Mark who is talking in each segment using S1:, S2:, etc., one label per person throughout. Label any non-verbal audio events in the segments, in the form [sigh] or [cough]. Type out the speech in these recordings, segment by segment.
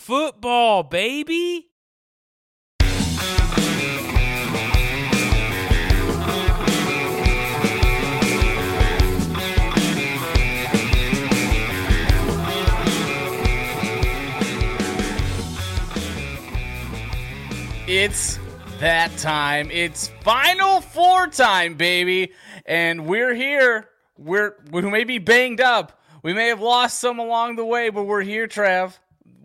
S1: football, baby. It's that time. It's Final Four time, baby. And we're here. We're we may be banged up. We may have lost some along the way, but we're here, Trav.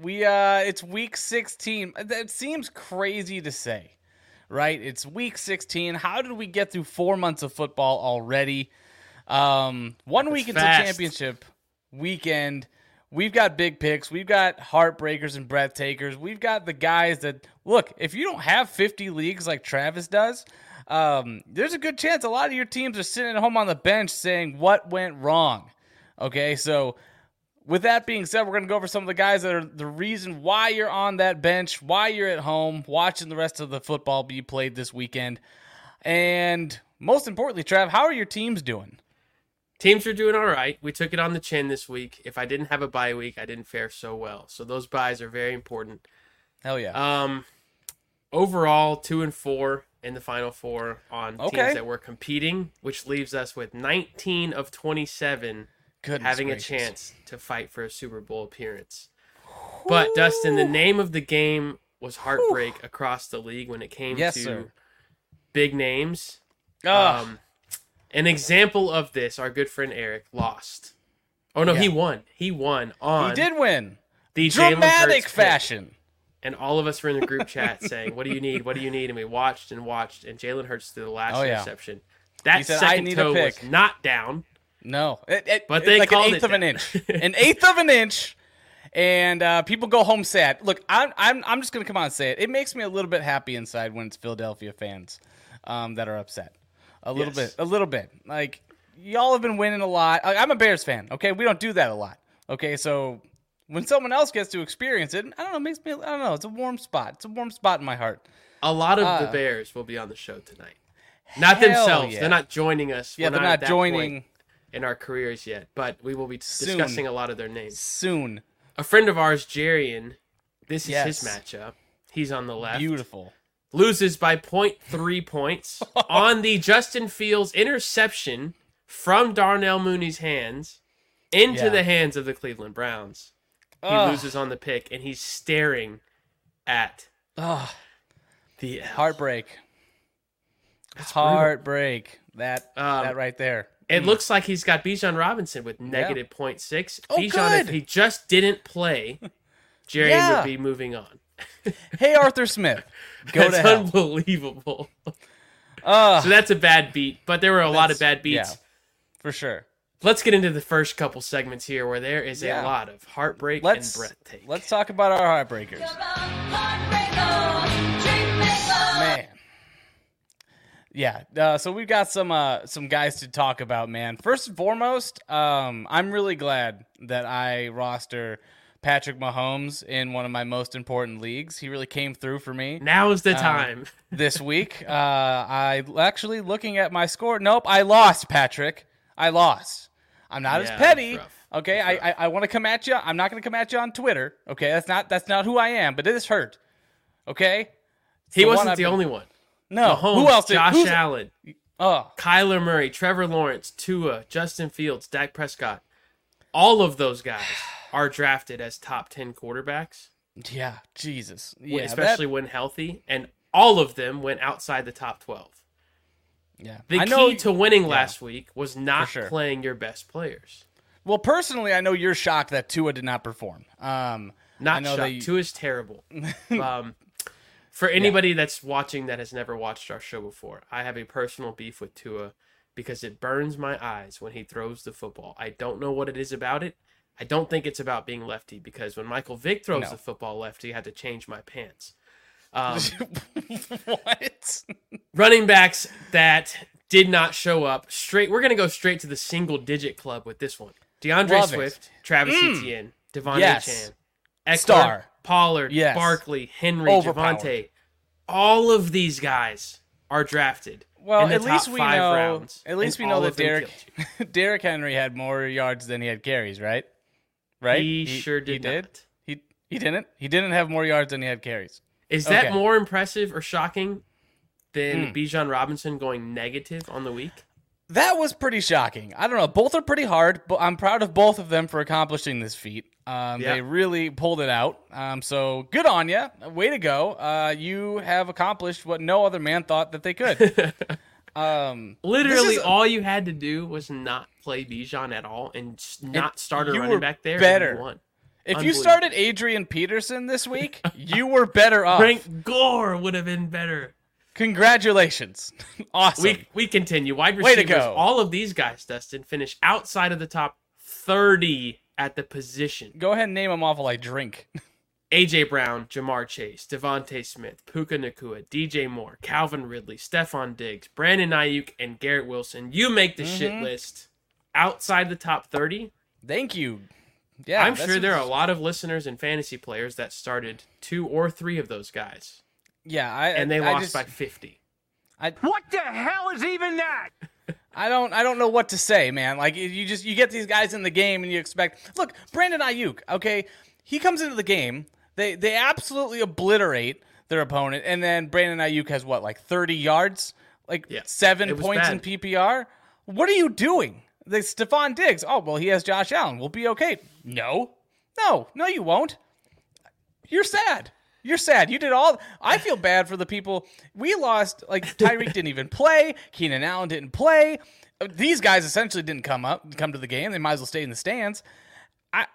S1: We uh it's week 16. That seems crazy to say. Right? It's week 16. How did we get through 4 months of football already? Um one week into championship weekend. We've got big picks. We've got heartbreakers and breath takers. We've got the guys that look. If you don't have 50 leagues like Travis does, um, there's a good chance a lot of your teams are sitting at home on the bench saying what went wrong. Okay, so with that being said, we're going to go over some of the guys that are the reason why you're on that bench, why you're at home watching the rest of the football be played this weekend, and most importantly, Trav, how are your teams doing?
S2: Teams are doing all right. We took it on the chin this week. If I didn't have a bye week, I didn't fare so well. So those buys are very important.
S1: Hell yeah.
S2: Um, overall, two and four in the final four on
S1: Okay.
S2: teams that were competing, which leaves us with 19 of 27
S1: Goodness
S2: having
S1: gracious.
S2: a chance to fight for a Super Bowl appearance. But Dustin, the name of the game was heartbreak across the league when it came
S1: Yes,
S2: to
S1: sir.
S2: big names. Um, an example of this, our good friend Eric lost. Oh no, he won. He won on
S1: he did win.
S2: the
S1: Dramatic
S2: pick.
S1: fashion.
S2: And all of us were in the group chat saying, "What do you need? What do you need?" And we watched and watched, and Jalen Hurts threw the last
S1: Oh, yeah.
S2: interception. That
S1: said, "I
S2: second toe was not down.
S1: No, it, it,
S2: But they
S1: like an eighth
S2: it
S1: of an inch, [laughs] an eighth of an inch, and uh, people go home sad. Look, I'm I'm I'm just gonna come on and say it. It makes me a little bit happy inside when it's Philadelphia fans um, that are upset. A little
S2: Yes.
S1: bit, a little bit. Like y'all have been winning a lot. Like, I'm a Bears fan. Okay, we don't do that a lot. Okay, so when someone else gets to experience it, I don't know, it makes me. I don't know. It's a warm spot. It's a warm spot in my heart.
S2: A lot of
S1: Uh,
S2: the Bears will be on the show tonight. Not themselves.
S1: yeah.
S2: They're not joining us.
S1: Yeah,
S2: We're
S1: they're
S2: at
S1: not joining
S2: point in our careers yet, but we will be
S1: Soon.
S2: discussing a lot of their names.
S1: soon.
S2: A friend of ours, Jarian, this is
S1: Yes.
S2: his matchup. He's on the left.
S1: Beautiful.
S2: loses by 0.3 points [laughs] on the Justin Fields interception from Darnell Mooney's hands into
S1: Yeah.
S2: the hands of the Cleveland Browns. He
S1: Ugh.
S2: loses on the pick and he's staring at
S1: Ugh.
S2: the.
S1: Heartbreak. [sighs] Heartbreak. That
S2: Um,
S1: that right there.
S2: It hmm. looks like he's got Bijan Robinson with negative 0.6.
S1: Oh,
S2: Bijan, if
S1: good.
S2: he just didn't play, [laughs] Jerry
S1: Yeah.
S2: would be moving on. [laughs]
S1: Hey Arthur Smith. [laughs] Go
S2: That's
S1: to hell.
S2: unbelievable.
S1: Ugh,
S2: so that's a bad beat, but there were a lot of bad beats.
S1: yeah. for sure.
S2: Let's get into the first couple segments here where there is
S1: Yeah.
S2: a lot of heartbreak
S1: Let's
S2: and breath take.
S1: let's talk about our heartbreakers. Man. Yeah, uh, so we've got some uh, some guys to talk about, man. First and foremost, um, I'm really glad that I roster Patrick Mahomes in one of my most important leagues. He really came through for me.
S2: Now is
S1: Um,
S2: the time. [laughs]
S1: this week. Uh, I actually looking at my score. Nope, I lost, Patrick. I lost. I'm not
S2: Yeah,
S1: as petty. Okay, I I, I want to come at you. I'm not going to come at you on Twitter. Okay, that's not that's not who I am. But it is hurt. Okay. It's
S2: he wasn't the
S1: been-
S2: only one.
S1: No.
S2: Mahomes,
S1: who else? did-
S2: Josh Allen,
S1: Oh,
S2: Kyler Murray, Trevor Lawrence, Tua, Justin Fields, Dak Prescott. All of those guys [sighs] are drafted as top 10 quarterbacks,
S1: yeah. Jesus. Yeah.
S2: especially when healthy, and all of them went outside the top 12.
S1: yeah.
S2: The
S1: I know.
S2: key to winning last week was not
S1: sure.
S2: playing your best players.
S1: well, personally, I know you're shocked that Tua did not perform. Um, I
S2: Not
S1: know
S2: shocked.
S1: that
S2: Tua is terrible. [laughs] um, for anybody that's watching that has never watched our show before, I have a personal beef with Tua because it burns my eyes when he throws the football. I don't know what it is about it. I don't think it's about being lefty because when Michael Vick throws
S1: No.
S2: the football lefty, I had to change my pants. Um, [laughs]
S1: what?
S2: running backs that did not show up straight. We're gonna go straight to the single digit club with this one. D'Andre
S1: Love it.
S2: Swift, Travis Etienne, Devontae
S1: Yes.
S2: Chan,
S1: Star.
S2: Pollard,
S1: Yes.
S2: Barkley, Henry. Javonte. All of these guys are drafted.
S1: Well, at least we know.
S2: rounds,
S1: at least we know that Derek [laughs] Derrick Henry had more yards than he had carries, right? Right?
S2: He sure did
S1: He did.
S2: not.
S1: He He didn't. He didn't have more yards than he had carries.
S2: Is that more impressive or shocking than
S1: Hmm.
S2: Bijan Robinson going negative on the week?
S1: That was pretty shocking. I don't know. Both are pretty hard, but I'm proud of both of them for accomplishing this feat. Um,
S2: Yeah.
S1: They really pulled it out. Um, so good on you. Way to go. Uh, you have accomplished what no other man thought that they could. [laughs] um,
S2: Literally,
S1: is-
S2: all you had to do was not play Bijan at all and s- not start a
S1: you
S2: running
S1: were
S2: back there.
S1: better.
S2: And you won.
S1: if you started Adrian Peterson this week, you were better [laughs] off.
S2: Frank Gore would have been better.
S1: Congratulations. [laughs] awesome.
S2: We we continue. Wide
S1: Way to
S2: receivers.
S1: go.
S2: All of these guys, Dustin, finish outside of the top thirty at the position.
S1: Go ahead and name them off while I drink. [laughs]
S2: AJ Brown, Ja'Marr Chase, DeVonta Smith, Puka Nacua, DJ Moore, Calvin Ridley, Stefon Diggs, Brandon Aiyuk, and Garrett Wilson. You make the shit
S1: Mhm.
S2: list outside the top 30.
S1: Thank you. Yeah,
S2: I'm sure there are a lot of listeners and fantasy players that started two or three of those guys,
S1: Yeah, I
S2: and they
S1: I
S2: lost
S1: just,
S2: by 50.
S3: What the hell is even that? [laughs]
S1: I don't I don't know what to say, man. Like you just you get these guys in the game and you expect look, Brandon Aiyuk, okay, he comes into the game, they they absolutely obliterate their opponent, and then Brandon Aiyuk has what, like 30 yards? Like
S2: Yeah,
S1: seven points
S2: bad.
S1: in PPR? What are you doing? The Stefon Diggs. Oh well he has Josh Allen. We'll be okay. No. No, no, you won't. You're sad. You're sad. You did all. I feel bad for the people. We lost. Like Tyreek didn't even play. Keenan Allen didn't play. These guys essentially didn't come up, come to the game. They might as well stay in the stands. I,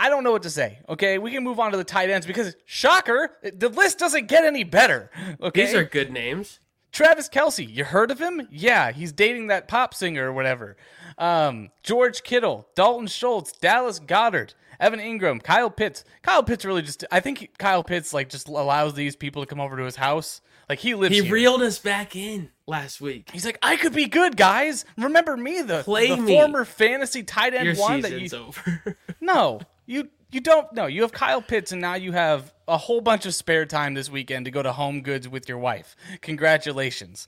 S1: I don't know what to say. Okay, we can move on to the tight ends because shocker, the list doesn't get any better. Okay,
S2: These are good names.
S1: Travis Kelce, you heard of him? Yeah, he's dating that pop singer or whatever. Um, George Kittle, Dalton Schultz, Dallas Goedert, Evan Engram, Kyle Pitts. Kyle Pitts really just, I think Kyle Pitts like just allows these people to come over to his house. Like he lives
S2: He
S1: here.
S2: reeled us back in last week.
S1: He's like, I could be good, guys. Remember me, the,
S2: Play
S1: the
S2: me.
S1: former fantasy tight end
S2: Your
S1: one that you.
S2: over. [laughs]
S1: No, you you don't. know. you have Kyle Pitts, and now you have a whole bunch of spare time this weekend to go to Home Goods with your wife. Congratulations.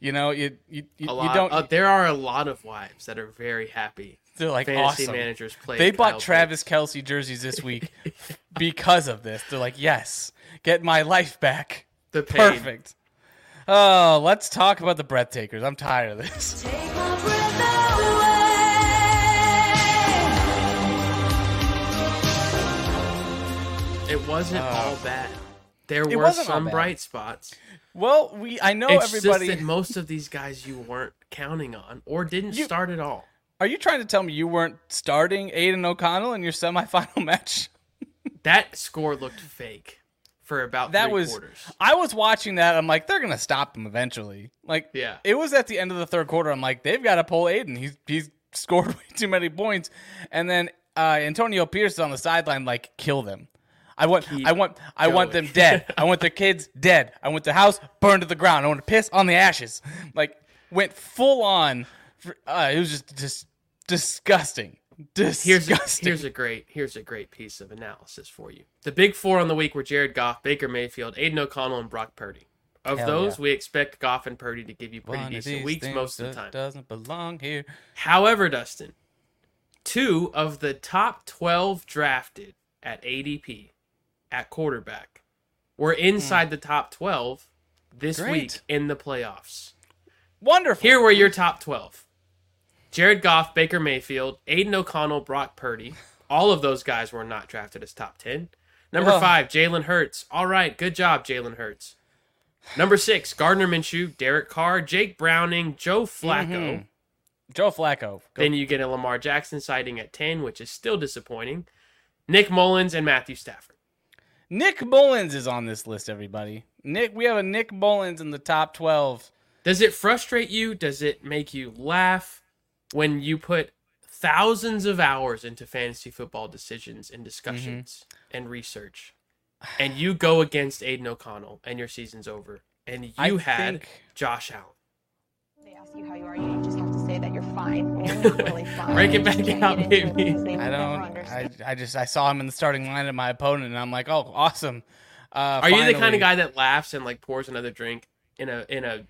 S1: You know, you you, you, you don't.
S2: uh, there are a lot of wives that are very happy.
S1: They're like
S2: Fantasy
S1: awesome.
S2: managers play.
S1: They bought
S2: Kyle
S1: Travis
S2: Pitts.
S1: Kelce jerseys this week [laughs] because of this. They're like, yes, get my life back.
S2: The pain.
S1: Perfect. Oh, let's talk about the breath takers. I'm tired of this.
S4: Take my breath away.
S2: It wasn't all bad. There
S1: Uh,
S2: were some bright spots.
S1: Well, we I know
S2: it's
S1: everybody.
S2: just that most of these guys you weren't counting on or didn't
S1: You-
S2: start at all.
S1: Are you trying to tell me you weren't starting Aidan O'Connell in your semifinal [laughs] match?
S2: That score looked fake for about
S1: that
S2: three
S1: was
S2: quarters.
S1: I was watching that. I'm like, they're gonna stop him eventually. Like,
S2: Yeah.
S1: it was at the end of the third quarter. I'm like, they've got to pull Aidan. He's he's [laughs] scored way too many points. And then uh, Antonio Pierce is on the sideline, like, kill them. I want,
S2: Keep
S1: I want, I want them [laughs] dead. I want their kids dead. I want the house burned to the ground. I want to piss on the ashes. Like, went full on. For, uh, it was just, just disgusting.
S2: Here's
S1: Disgusting.
S2: here's a great here's a great piece of analysis for you. The big four on the week were Jared Goff, Baker Mayfield, Aidan O'Connell, and Brock Purdy. Of
S1: Hell
S2: those,
S1: yeah.
S2: we expect Goff and Purdy to give you pretty
S1: One
S2: decent weeks most of the time.
S1: Doesn't belong here.
S2: However, Dustin, two of the top 12 drafted at ADP at quarterback were inside the top 12 this
S1: Hmm. Great.
S2: week in the playoffs.
S1: Wonderful.
S2: Here were your top 12 Jared Goff, Baker Mayfield, Aidan O'Connell, Brock Purdy. All of those guys were not drafted as top 10. Number
S1: Ugh.
S2: five, Jalen Hurts. All right, good job, Jalen Hurts. Number six, Gardner Minshew, Derek Carr, Jake Browning, Joe Flacco.
S1: Mhm. Joe Flacco. Go.
S2: Then you get a Lamar Jackson sighting at 10, which is still disappointing. Nick Mullens and Matthew Stafford.
S1: Nick Mullens is on this list, everybody. Nick, we have a Nick Mullens in the top twelve.
S2: Does it frustrate you? Does it make you laugh when you put thousands of hours into fantasy football decisions and discussions and research [sighs] and you go against Aidan O'Connell and your season's over and you
S1: I
S2: had
S1: think-
S2: Josh Allen?
S5: they ask you how you are, you just have to say that you're fine when you're not [laughs] really fine.
S2: Break it back out,
S5: get into it
S2: baby.
S1: I don't. I. I just I saw him in the starting line of my opponent, and I'm like, oh, awesome. Uh,
S2: Are you the kind of guy that laughs and like pours another drink in a in a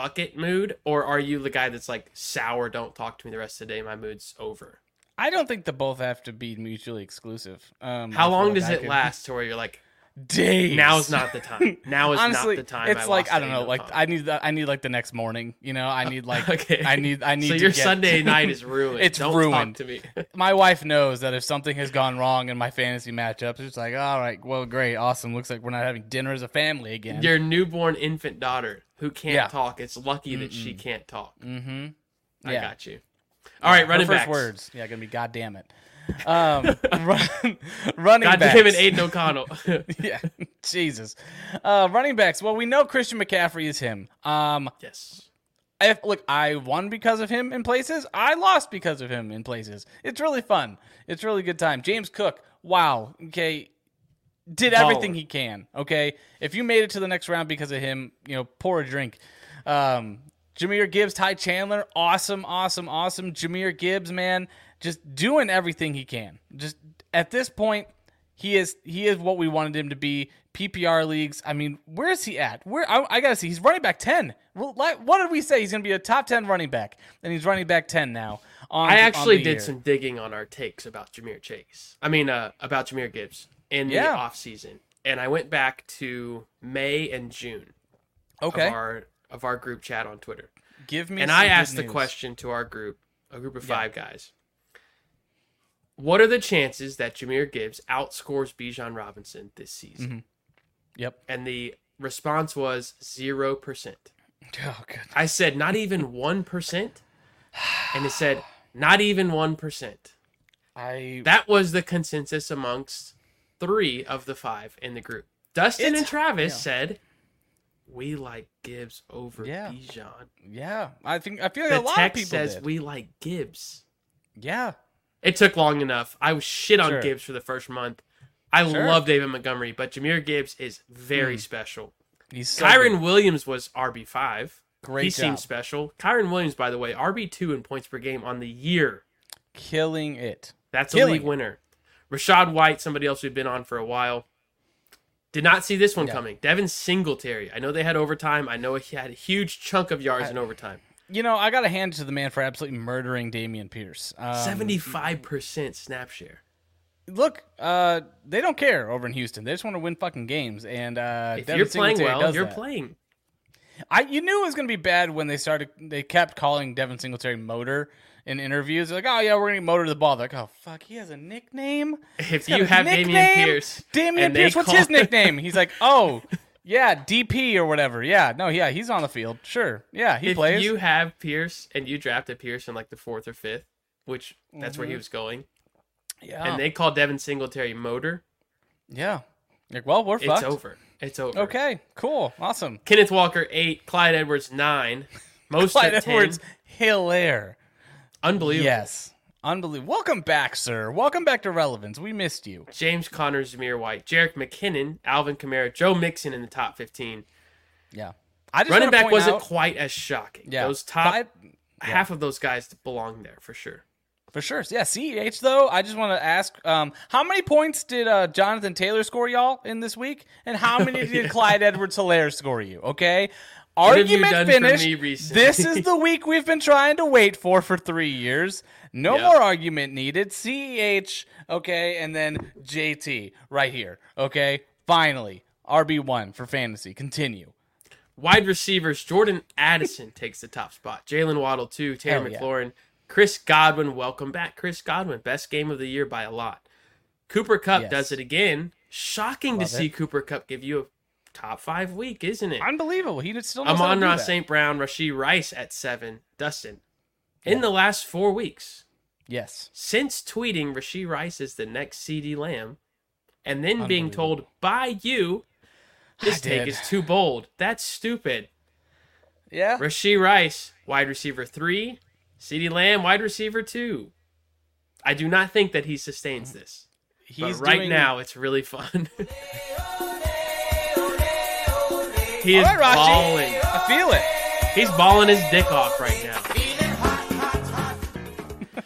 S2: bucket mood or are you the guy that's like sour don't talk to me the rest of the day my mood's over
S1: I don't think the both have to be mutually exclusive. Um,
S2: How long does
S1: I
S2: it
S1: could-
S2: last to where you're like,
S1: Days.
S2: now's not the time. [laughs] Now is
S1: Honestly,
S2: not the time.
S1: it's
S2: I
S1: like I don't know. Like
S2: O'Connell.
S1: I need the, I need like the next morning. You know, I need like [laughs]
S2: okay.
S1: I need I need.
S2: So your
S1: get-
S2: Sunday [laughs] night is ruined.
S1: It's
S2: Don't
S1: ruined.
S2: Talk to me.
S1: my wife knows that if something has gone wrong in my fantasy matchups, it's like, all right, well, great, awesome. Looks like we're not having dinner as a family again.
S2: your newborn infant daughter who can't
S1: Yeah.
S2: talk. It's lucky that she can't talk.
S1: mm-hmm.
S2: I
S1: Yeah.
S2: got you. All right, running
S1: first words, yeah, gonna be God damn it. Um, [laughs] [laughs] run, running
S2: God
S1: backs.
S2: damn it, Aidan O'Connell. [laughs]
S1: yeah, Jesus. Uh, running backs. Well, we know Christian McCaffrey is him. Um,
S2: yes.
S1: I, look, I won because of him in places. I lost because of him in places. It's really fun. It's really good time. James Cook. Wow. Okay. Did everything
S2: Baller.
S1: he can. Okay. If you made it to the next round because of him, you know, pour a drink. Um, Jahmyr Gibbs, Ty Chandler, awesome, awesome, awesome. Jahmyr Gibbs, man, just doing everything he can. Just at this point, he is he is what we wanted him to be. PPR leagues. I mean, where is he at? Where I, I gotta see. He's running back ten. Well, What did we say? He's gonna be a top ten running back, and he's running back ten now. On,
S2: I actually did
S1: year.
S2: some digging on our takes about Jameer Chase. I mean, uh, about Jahmyr Gibbs in the
S1: Yeah.
S2: off season, and I went back to May and June
S1: Okay,
S2: of our of our group chat on Twitter,
S1: give me.
S2: and I asked the
S1: news.
S2: question to our group, a group of
S1: Yeah.
S2: five guys. What are the chances that Jahmyr Gibbs outscores Bijan Robinson this season?
S1: Mm-hmm. Yep.
S2: And the response was zero percent. [laughs]
S1: Oh, good.
S2: I said not even one percent, and it said not even one percent. [sighs]
S1: I
S2: That was the consensus amongst three of the five in the group. Dustin
S1: It's-
S2: and Travis
S1: yeah.
S2: said, "We like Gibbs over
S1: Yeah.
S2: Bijan."
S1: yeah. I think I feel like
S2: The
S1: a lot of
S2: text
S1: people
S2: says
S1: did.
S2: we like Gibbs.
S1: yeah.
S2: It took long enough. I was shit on
S1: Sure.
S2: Gibbs for the first month. I
S1: Sure.
S2: love David Montgomery, but Jahmyr Gibbs is very
S1: Mm.
S2: special.
S1: He's so
S2: Kyren
S1: good.
S2: Williams was RB five.
S1: Great
S2: he
S1: job.
S2: seems special. Kyren Williams, by the way, RB two in points per game on the year.
S1: killing it.
S2: That's a
S1: Killing
S2: league
S1: it.
S2: winner. Rachaad White, somebody else we've been on for a while. Did not see this one
S1: Yeah.
S2: coming. Devin Singletary. I know they had overtime. I know he had a huge chunk of yards in overtime.
S1: You know, I got to hand it to the man for absolutely murdering Dameon Pierce. Um,
S2: Seventy-five percent snap share.
S1: Look, uh, they don't care over in Houston. They just want to win fucking games. And uh,
S2: If
S1: Devin
S2: you're playing
S1: Singletary
S2: well, you're
S1: that.
S2: playing.
S1: I you knew it was gonna be bad when they started. They kept calling Devin Singletary Motor in interviews. They're like, oh yeah, we're gonna motor the ball. They're like, oh fuck, he has a nickname.
S2: If you have
S1: Dameon?
S2: Pierce, Dameon
S1: Pierce. What's his nickname? He's like, [laughs] oh yeah, DP or whatever. Yeah, no, yeah, he's on the field. Sure, yeah, he plays
S2: if
S1: plays.
S2: you have Pierce and you drafted Pierce in like the fourth or fifth, which that's where he mm-hmm. was going,
S1: yeah,
S2: and they call Devin Singletary motor,
S1: yeah. Like, well, we're
S2: it's
S1: fucked.
S2: over. It's over.
S1: Okay, cool, awesome.
S2: Kenneth Walker eight, Clyde Edwards nine, most [laughs]
S1: Clyde
S2: at 10.
S1: Edwards, Hilaire.
S2: Unbelievable.
S1: Yes, unbelievable. Welcome back, sir. Welcome back to relevance. We missed you.
S2: James Conner, Zamir White, Jerick McKinnon, Alvin Kamara, Joe Mixon in the top 15.
S1: Yeah, I just
S2: Running back wasn't
S1: out-
S2: quite as shocking.
S1: Yeah,
S2: Those top
S1: Five-
S2: half of those guys belong there for sure.
S1: For sure. Yeah, CEH though, I just want to ask um, how many points did uh, Jonathan Taylor score y'all in this week? And how [laughs] many did Clyde Edwards Hilaire score you? Okay?
S2: What have you
S1: Argument finished. This is [laughs] the week we've been trying to wait for for three years. No
S2: Yep.
S1: more argument needed. CEH, okay, and then JT right here. Okay? Finally. RB1 for fantasy. Continue.
S2: Wide receivers, Jordan Addison [laughs] takes the top spot. Jaylen Waddle, too. Terry
S1: Hell yeah.
S2: McLaurin. Chris Godwin, welcome back. Chris Godwin, best game of the year by a lot. Cooper Kupp
S1: Yes.
S2: does it again. Shocking
S1: Love
S2: to see
S1: it.
S2: Cooper Kupp give you a top five week, isn't it?
S1: Unbelievable. He did still knows
S2: Amon Ross. St. Brown, Rashee Rice at seven. Dustin. In the last four weeks,
S1: Yes.
S2: since tweeting Rashee Rice is the next CeeDee Lamb, and then being told by you, this take is too bold. That's stupid.
S1: Yeah.
S2: Rashee Rice, wide receiver three. CeeDee Lamb, wide receiver two. I do not think that he sustains mm. this.
S1: He's
S2: but right
S1: doing-
S2: now, it's really fun. [laughs] he is
S1: All right,
S2: balling.
S1: I feel it.
S2: He's balling his dick off right now. [laughs]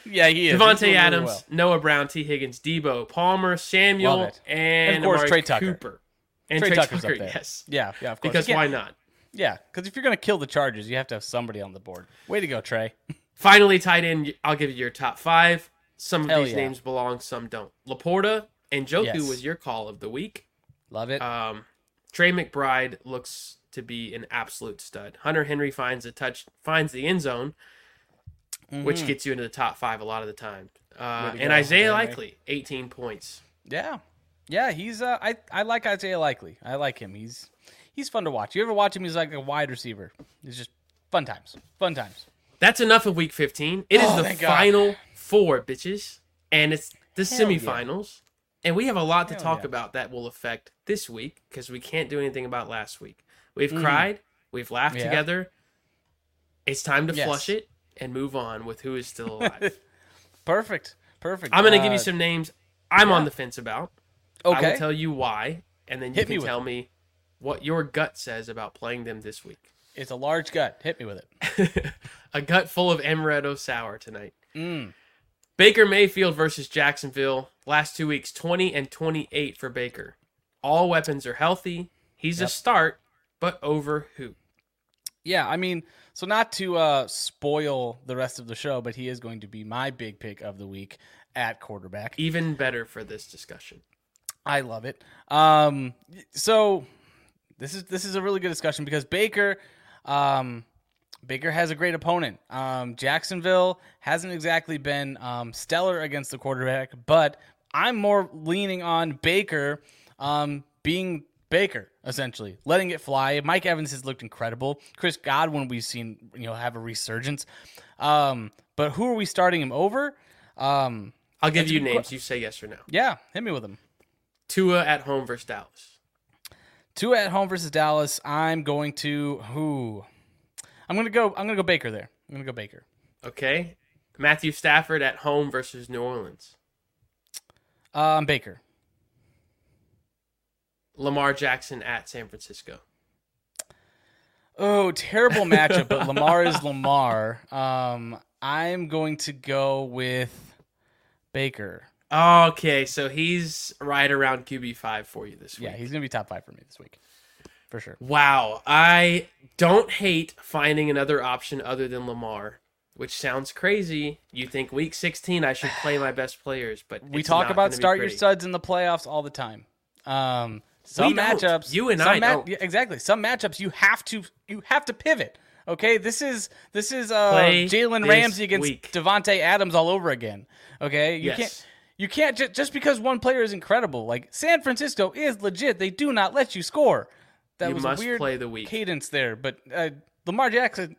S1: Yeah, he is. He's doing
S2: Davante
S1: really
S2: Adams,
S1: well.
S2: Noah Brown, Tee Higgins, Deebo, Palmer, Samuel,
S1: Love it.
S2: and,
S1: And of course,
S2: Amari
S1: Trey Tucker.
S2: Cooper. And
S1: Trey Tucker's
S2: Tucker,
S1: up there.
S2: yes.
S1: Yeah, yeah, of course.
S2: Because why not?
S1: Yeah, because if you're gonna kill the Chargers, you have to have somebody on the board. Way to go, Trey. [laughs]
S2: Finally, tight end, I'll give you your top five. some of
S1: Hell
S2: these
S1: yeah.
S2: names belong, some don't. Laporta and Njoku
S1: Yes.
S2: was your call of the week.
S1: Love it.
S2: Um, Trey McBride looks to be an absolute stud. Hunter Henry finds a touch, finds the end zone, which
S1: Mhm.
S2: gets you into the top five a lot of the time. Uh, and
S1: go,
S2: Isaiah
S1: Henry.
S2: Likely, 18 points.
S1: Yeah, yeah, he's uh, I I like Isaiah Likely. I like him. He's he's fun to watch. You ever watch him? He's like a wide receiver. It's just fun times. Fun times.
S2: That's enough of week 15. It is
S1: Oh,
S2: the
S1: God.
S2: final four, bitches. And it's the
S1: Hell yeah.
S2: And we have a lot to
S1: Hell
S2: talk
S1: yeah.
S2: about that will affect this week because we can't do anything about last week. We've
S1: Mhm.
S2: cried, we've laughed
S1: Yeah.
S2: together. It's time to
S1: Yes.
S2: flush it and move on with who is still [laughs] alive.
S1: Perfect. Perfect.
S2: I'm going to give
S1: Uh,
S2: you some names I'm on the fence about.
S1: Okay, I
S2: will tell you why, and then you
S1: Hit
S2: can
S1: with
S2: tell
S1: it.
S2: me what your gut says about playing them this week.
S1: It's a large gut. Hit me with it. [laughs]
S2: a gut full of amaretto sour tonight.
S1: Mm.
S2: Baker Mayfield versus Jacksonville. Last two weeks, 20 and 28 for Baker. All weapons are healthy. He's a start, but over who?
S1: Yeah, I mean, so not to uh, spoil the rest of the show, but he is going to be my big pick of the week at quarterback.
S2: Even better for this discussion.
S1: I love it. Um, so this is this is a really good discussion because Baker, um, Baker has a great opponent. Um, Jacksonville hasn't exactly been um, stellar against the quarterback, but I'm more leaning on Baker um, being Baker essentially, letting it fly. Mike Evans has looked incredible. Chris Godwin we've seen you know have a resurgence. Um, but who are we starting him over? Um,
S2: I'll give you names.
S1: que-
S2: You say yes or no.
S1: yeah, hit me with them.
S2: Tua at home versus Dallas.
S1: Two at home versus Dallas. I'm going to who? I'm gonna go. I'm gonna go Baker there. I'm gonna go Baker.
S2: Okay. Matthew Stafford at home versus New Orleans.
S1: Um, Baker.
S2: Lamar Jackson at San Francisco.
S1: Oh, terrible matchup, but Lamar is [laughs] Lamar. Um, I'm going to go with Baker.
S2: Okay, so he's right around QB5 for you this week.
S1: Yeah, he's gonna be top five for me this week, for sure.
S2: Wow, I don't hate finding another option other than Lamar, which sounds crazy. You think week 16 I should play my best players, but
S1: We talk about start your studs in the playoffs all the time. Um, some matchups,
S2: You and
S1: some
S2: I
S1: yeah, exactly. Some matchups you have to you have to pivot. Okay, this is this is uh, Jalen Ramsey against. Davante Adams all over again. Okay, you
S2: Yes.
S1: can't you can't just just because one player is incredible. Like San Francisco is legit. They do not let you score. That
S2: You
S1: was
S2: must
S1: a weird
S2: play the week.
S1: cadence there, but uh, Lamar Jackson,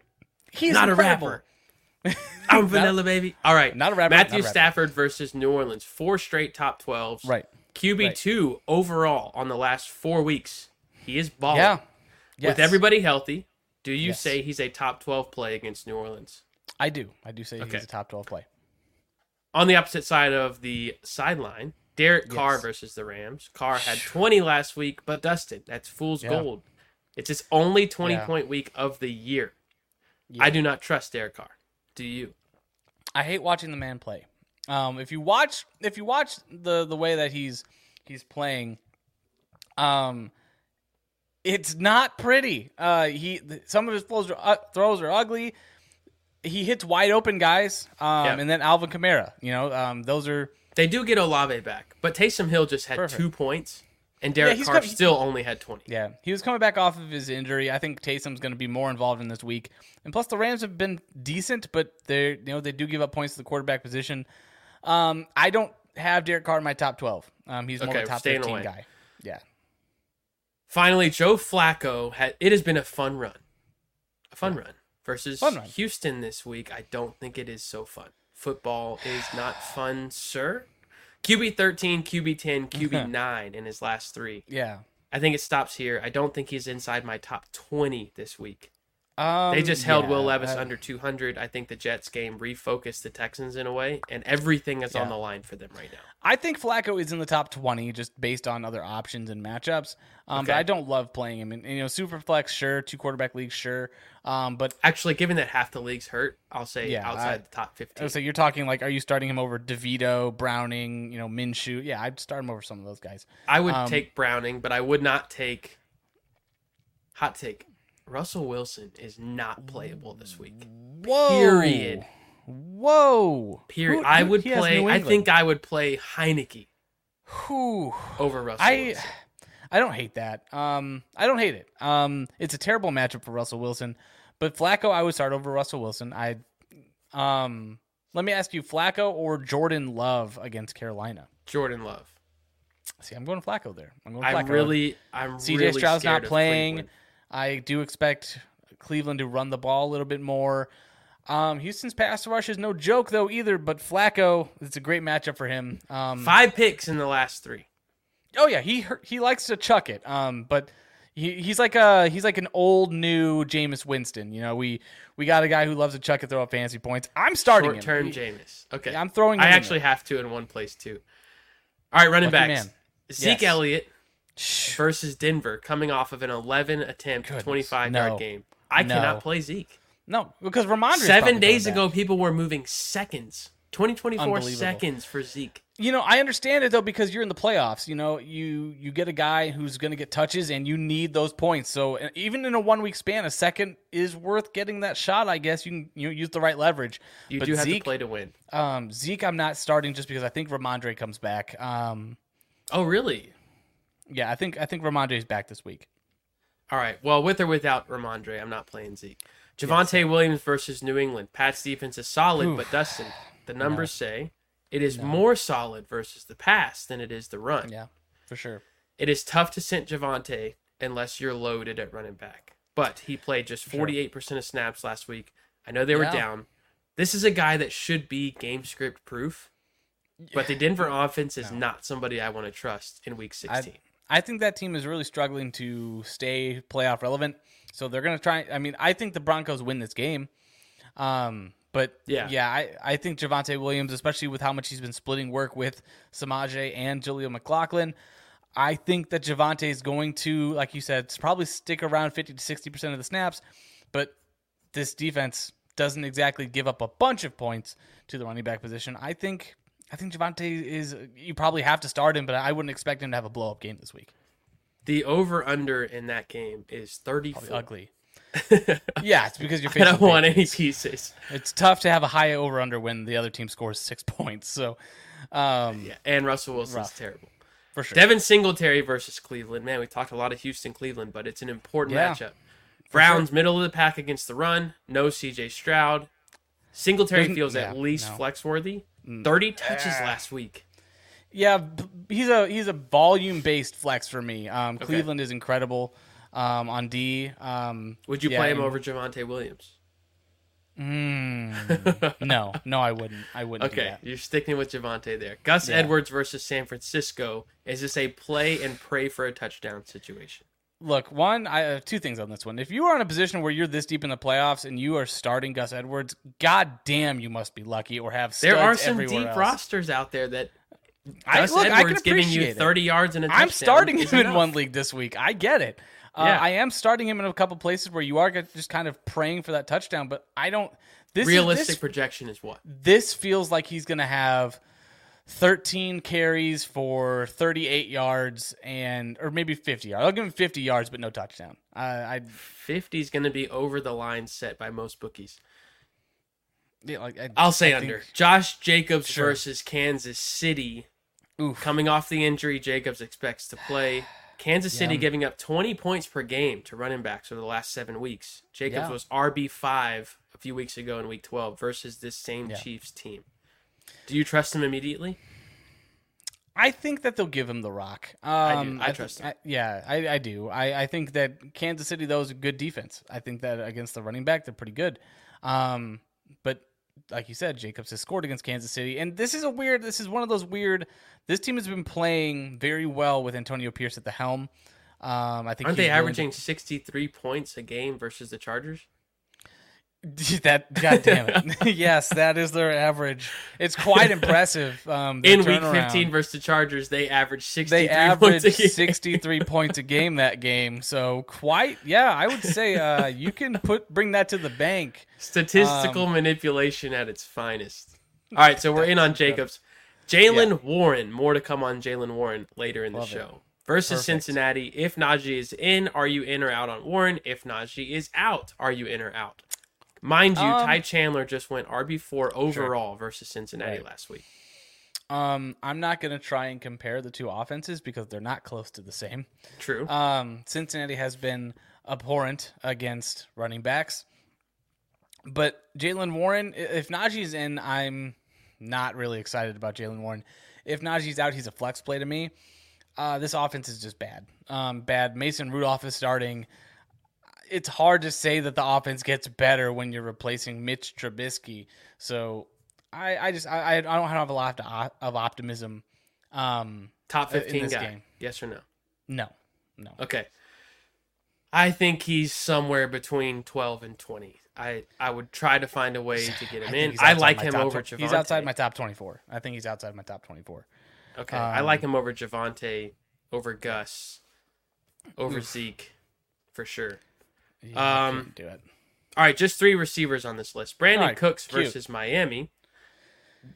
S1: he's
S2: Not a rapper. [laughs] I'm vanilla baby. All right,
S1: Not a rapper,
S2: Matthew
S1: a rapper.
S2: Stafford versus New Orleans, four straight top 12s.
S1: Right.
S2: QB two overall on the last four weeks. He is balling.
S1: Yeah.
S2: With everybody healthy, do you
S1: Yes.
S2: say he's a top 12 play against New Orleans?
S1: I do. I do say
S2: Okay.
S1: he's a top twelve play.
S2: On the opposite side of the sideline, Derek Carr
S1: Yes.
S2: versus the Rams. Carr had 20 last week, but Dustin, that's fool's
S1: Yeah.
S2: gold. It's his only 20
S1: Yeah.
S2: point week of the year.
S1: Yeah.
S2: I do not trust Derek Carr. Do you?
S1: I hate watching the man play. Um, if you watch, if you watch the the way that he's he's playing, um, it's not pretty. Uh, he some of his throws are, uh, throws are ugly. He hits wide open guys, um, and then Alvin Kamara. You know, um, those are
S2: They do get Olave back, but Taysom Hill just had
S1: Perfect.
S2: two points, and Derek
S1: he's
S2: Carr
S1: got-
S2: still only had 20.
S1: yeah. He was coming back off of his injury. I think Taysom's going to be more involved in this week, and plus the Rams have been decent, but they you know they do give up points to the quarterback position. Um, I don't have Derek Carr in my top twelve. Um, he's more of a top
S2: staying
S1: fifteen
S2: away.
S1: guy. Yeah.
S2: Finally, Joe Flacco had. It has been a fun run, a fun run versus
S1: Fun run.
S2: Houston this week. I don't think it is so fun. Football is not fun, sir. QB thirteen, QB ten, QB [laughs] nine in his last three.
S1: Yeah.
S2: I think it stops here. I don't think he's inside my top twenty this week.
S1: Um,
S2: They just held
S1: yeah,
S2: Will Levis
S1: uh,
S2: under 200. I think the Jets game refocused the Texans in a way, and everything is on the line for them right now.
S1: I think Flacco is in the top twenty just based on other options and matchups. Um, but I don't love playing him. And, you know, super flex, sure. Two quarterback leagues, sure. Um, but
S2: Actually, given that half the league's hurt, I'll say
S1: Yeah,
S2: outside
S1: I-
S2: the top 15.
S1: so you're talking like, are you starting him over Devito, Browning, you know, Minshew? Yeah, I'd start him over some of those guys.
S2: I would
S1: Um,
S2: take Browning, but I would not take. Hot take: Russell Wilson is not playable this week.
S1: Whoa.
S2: Period.
S1: Whoa.
S2: Period.
S1: Who-
S2: I would play. I think I would play Heinicke
S1: Whew.
S2: over Russell.
S1: I
S2: Wilson.
S1: I don't hate that. Um, I don't hate it. Um, it's a terrible matchup for Russell Wilson, but Flacco I would start over Russell Wilson. I, um, let me ask you, Flacco or Jordan Love against Carolina?
S2: Jordan Love.
S1: See, I'm going Flacco there. I'm going
S2: I
S1: Flacco.
S2: really, I'm
S1: CJ
S2: really
S1: Stroud's not playing. I do expect Cleveland to run the ball a little bit more. Um, Houston's pass rush is no joke though either, but Flacco, it's a great matchup for him. Um,
S2: Five picks in the last three.
S1: Oh yeah, he he likes to chuck it. Um, but he, he's like a he's like an old new Jameis Winston. You know, we we got a guy who loves to chuck it, throw up fancy points. I'm starting
S2: Short term. Jameis. Okay.
S1: Yeah, I'm throwing.
S2: I actually have to in one place too. All right, running
S1: Lucky
S2: backs.
S1: man.
S2: Zeke
S1: Yes.
S2: Elliott. Versus Denver, coming off of an 11 attempt,
S1: Goodness,
S2: 25
S1: no.
S2: yard game. I
S1: No.
S2: cannot play Zeke.
S1: No, because Rhamondre.
S2: Seven days ago, people were moving seconds. 2024
S1: Unbelievable.
S2: seconds for Zeke.
S1: You know, I understand it though because you're in the playoffs. You know, you you get a guy who's going to get touches, and you need those points. So even in a one week span, a second is worth getting that shot. I guess you can you know, use the right leverage.
S2: You
S1: but
S2: do have
S1: Zeke,
S2: to play to win.
S1: Um, Zeke, I'm not starting just because I think Rhamondre comes back. Um,
S2: Oh, really?
S1: Yeah, I think I think Rhamondre's back this week.
S2: All right. Well, with or without Rhamondre, I'm not playing Zeke. Javonte Williams versus New England. Pat's defense is solid,
S1: Oof.
S2: but Dustin, the numbers say it is more solid versus the pass than it is the run.
S1: Yeah, for sure.
S2: It is tough to send Javonte unless you're loaded at running back. But he played just 48% of snaps last week. I know they were down. This is a guy that should be game script proof, but the [sighs] Denver offense is not somebody I want to trust in week 16.
S1: I think that team is really struggling to stay playoff relevant. So they're going to try. I mean, I think the Broncos win this game. Um, but
S2: Yeah.
S1: yeah, I, I think Javonte Williams, especially with how much he's been splitting work with Samaje and Julio McLaughlin, I think that Javonte is going to, like you said, probably stick around 50 to 60% of the snaps. But this defense doesn't exactly give up a bunch of points to the running back position. I think I think Javonte is you probably have to start him, but I wouldn't expect him to have a blow up game this week.
S2: the over under in that game is 34.
S1: Probably ugly. [laughs] yeah, it's because you're
S2: I don't want any pieces.
S1: It's tough to have a high over under when the other team scores six [laughs] points. So, um,
S2: Yeah, and Russell Wilson's
S1: Rough.
S2: terrible.
S1: for sure.
S2: Devin Singletary versus Cleveland. Man, we talked a lot of Houston, Cleveland, but it's an important
S1: Yeah.
S2: matchup. Browns middle of the pack against the run. No CJ Stroud. Singletary feels
S1: yeah,
S2: at least
S1: no.
S2: Flex worthy. Thirty touches last week.
S1: Yeah, he's a he's a volume based flex for me. Um, Cleveland is incredible um, on D. Um,
S2: Would you
S1: yeah,
S2: play him
S1: and-
S2: over Javonte Williams?
S1: Mm, no, [laughs] no, I wouldn't. I wouldn't. do
S2: Okay,
S1: that.
S2: you're sticking with Javonte there. Gus
S1: Yeah.
S2: Edwards versus San Francisco. Is this a play and pray for a touchdown situation?
S1: Look, one, I have two things on this one. If you are in a position where you're this deep in the playoffs and you are starting Gus Edwards, god damn, you must be lucky or have.
S2: There are some deep
S1: else.
S2: rosters out there that
S1: I-
S2: Gus
S1: look, I
S2: Edwards giving you
S1: appreciate it.
S2: 30 yards and a touchdown.
S1: I'm starting him in one league this week. I get it. Uh,
S2: Yeah.
S1: I am starting him in a couple places where you are just kind of praying for that touchdown, but I don't. This
S2: Realistic
S1: Is, this,
S2: projection is what?
S1: this feels like he's going to have 13 carries for 38 yards and or maybe 50 yards. I'll give him 50 yards, but no touchdown. Uh, I
S2: 50 is going to be over the line set by most bookies.
S1: yeah, like I,
S2: I'll say
S1: I
S2: under.
S1: think-
S2: Josh Jacobs
S1: Sure.
S2: versus Kansas City.
S1: Oof.
S2: Coming off the injury, Jacobs expects to play. [sighs] Kansas City
S1: Yeah.
S2: giving up 20 points per game to running backs over the last seven weeks. Jacobs
S1: Yeah.
S2: was RB5 a few weeks ago in week 12 versus this same. Chiefs team. Do you trust him immediately?
S1: I think that they'll give him the rock. Um,
S2: I
S1: th-
S2: trust him.
S1: I- yeah, I, I do. I, I think that Kansas City though is a good defense. I think that against the running back they're pretty good. Um, but like you said, Jacobs has scored against Kansas City, and this is a weird. This is one of those weird. This team has been playing very well with Antonio Pierce at the helm. Um, I think
S2: Aren't they averaging 63 points a game versus the Chargers? [laughs]
S1: that? God damn it! [laughs] yes, that is their average. It's quite impressive. Um,
S2: In week. 15 versus the Chargers, they averaged 63
S1: they
S2: points a
S1: averaged
S2: game.
S1: 63 [laughs] points a game that game so quite yeah i would say uh, you can put bring that to the bank
S2: Statistical
S1: Um,
S2: manipulation at its finest. All right, so we're in on Jacobs. Jaylen Warren. More to come on Jaylen Warren later in the
S1: Love it.
S2: show. Versus
S1: Perfect.
S2: Cincinnati. If Najee is in, are you in or out on Warren? If Najee is out, are you in or out? Mind you,
S1: Um,
S2: Ty Chandler just went RB4 overall versus Cincinnati
S1: Right.
S2: last week.
S1: Um, I'm not gonna try and compare the two offenses because they're not close to the same.
S2: True.
S1: Um, Cincinnati has been abhorrent against running backs, but Jaylen Warren, if Najee's in, I'm not really excited about Jaylen Warren. If Najee's out, he's a flex play to me. Uh, this offense is just bad. Um, bad. Mason Rudolph is starting. It's hard to say that the offense gets better when you're replacing Mitch Trubisky. So I, I just I, I don't have a lot of, of optimism. Um,
S2: Top 15 guy.
S1: game.
S2: Yes or no?
S1: no, no.
S2: Okay. I think he's somewhere between 12 and 20. I, I would try to find a way to get him
S1: think
S2: in. I like him over Javonte.
S1: He's outside my top 24. I think he's outside my top 24.
S2: Okay. I like
S1: um,
S2: him over Javonte, over Gus, over Zeke, for sure.
S1: Yeah,
S2: Um,
S1: do it.
S2: All right, just three receivers on this list. Brandin
S1: All right,
S2: Cooks
S1: cute.
S2: versus Miami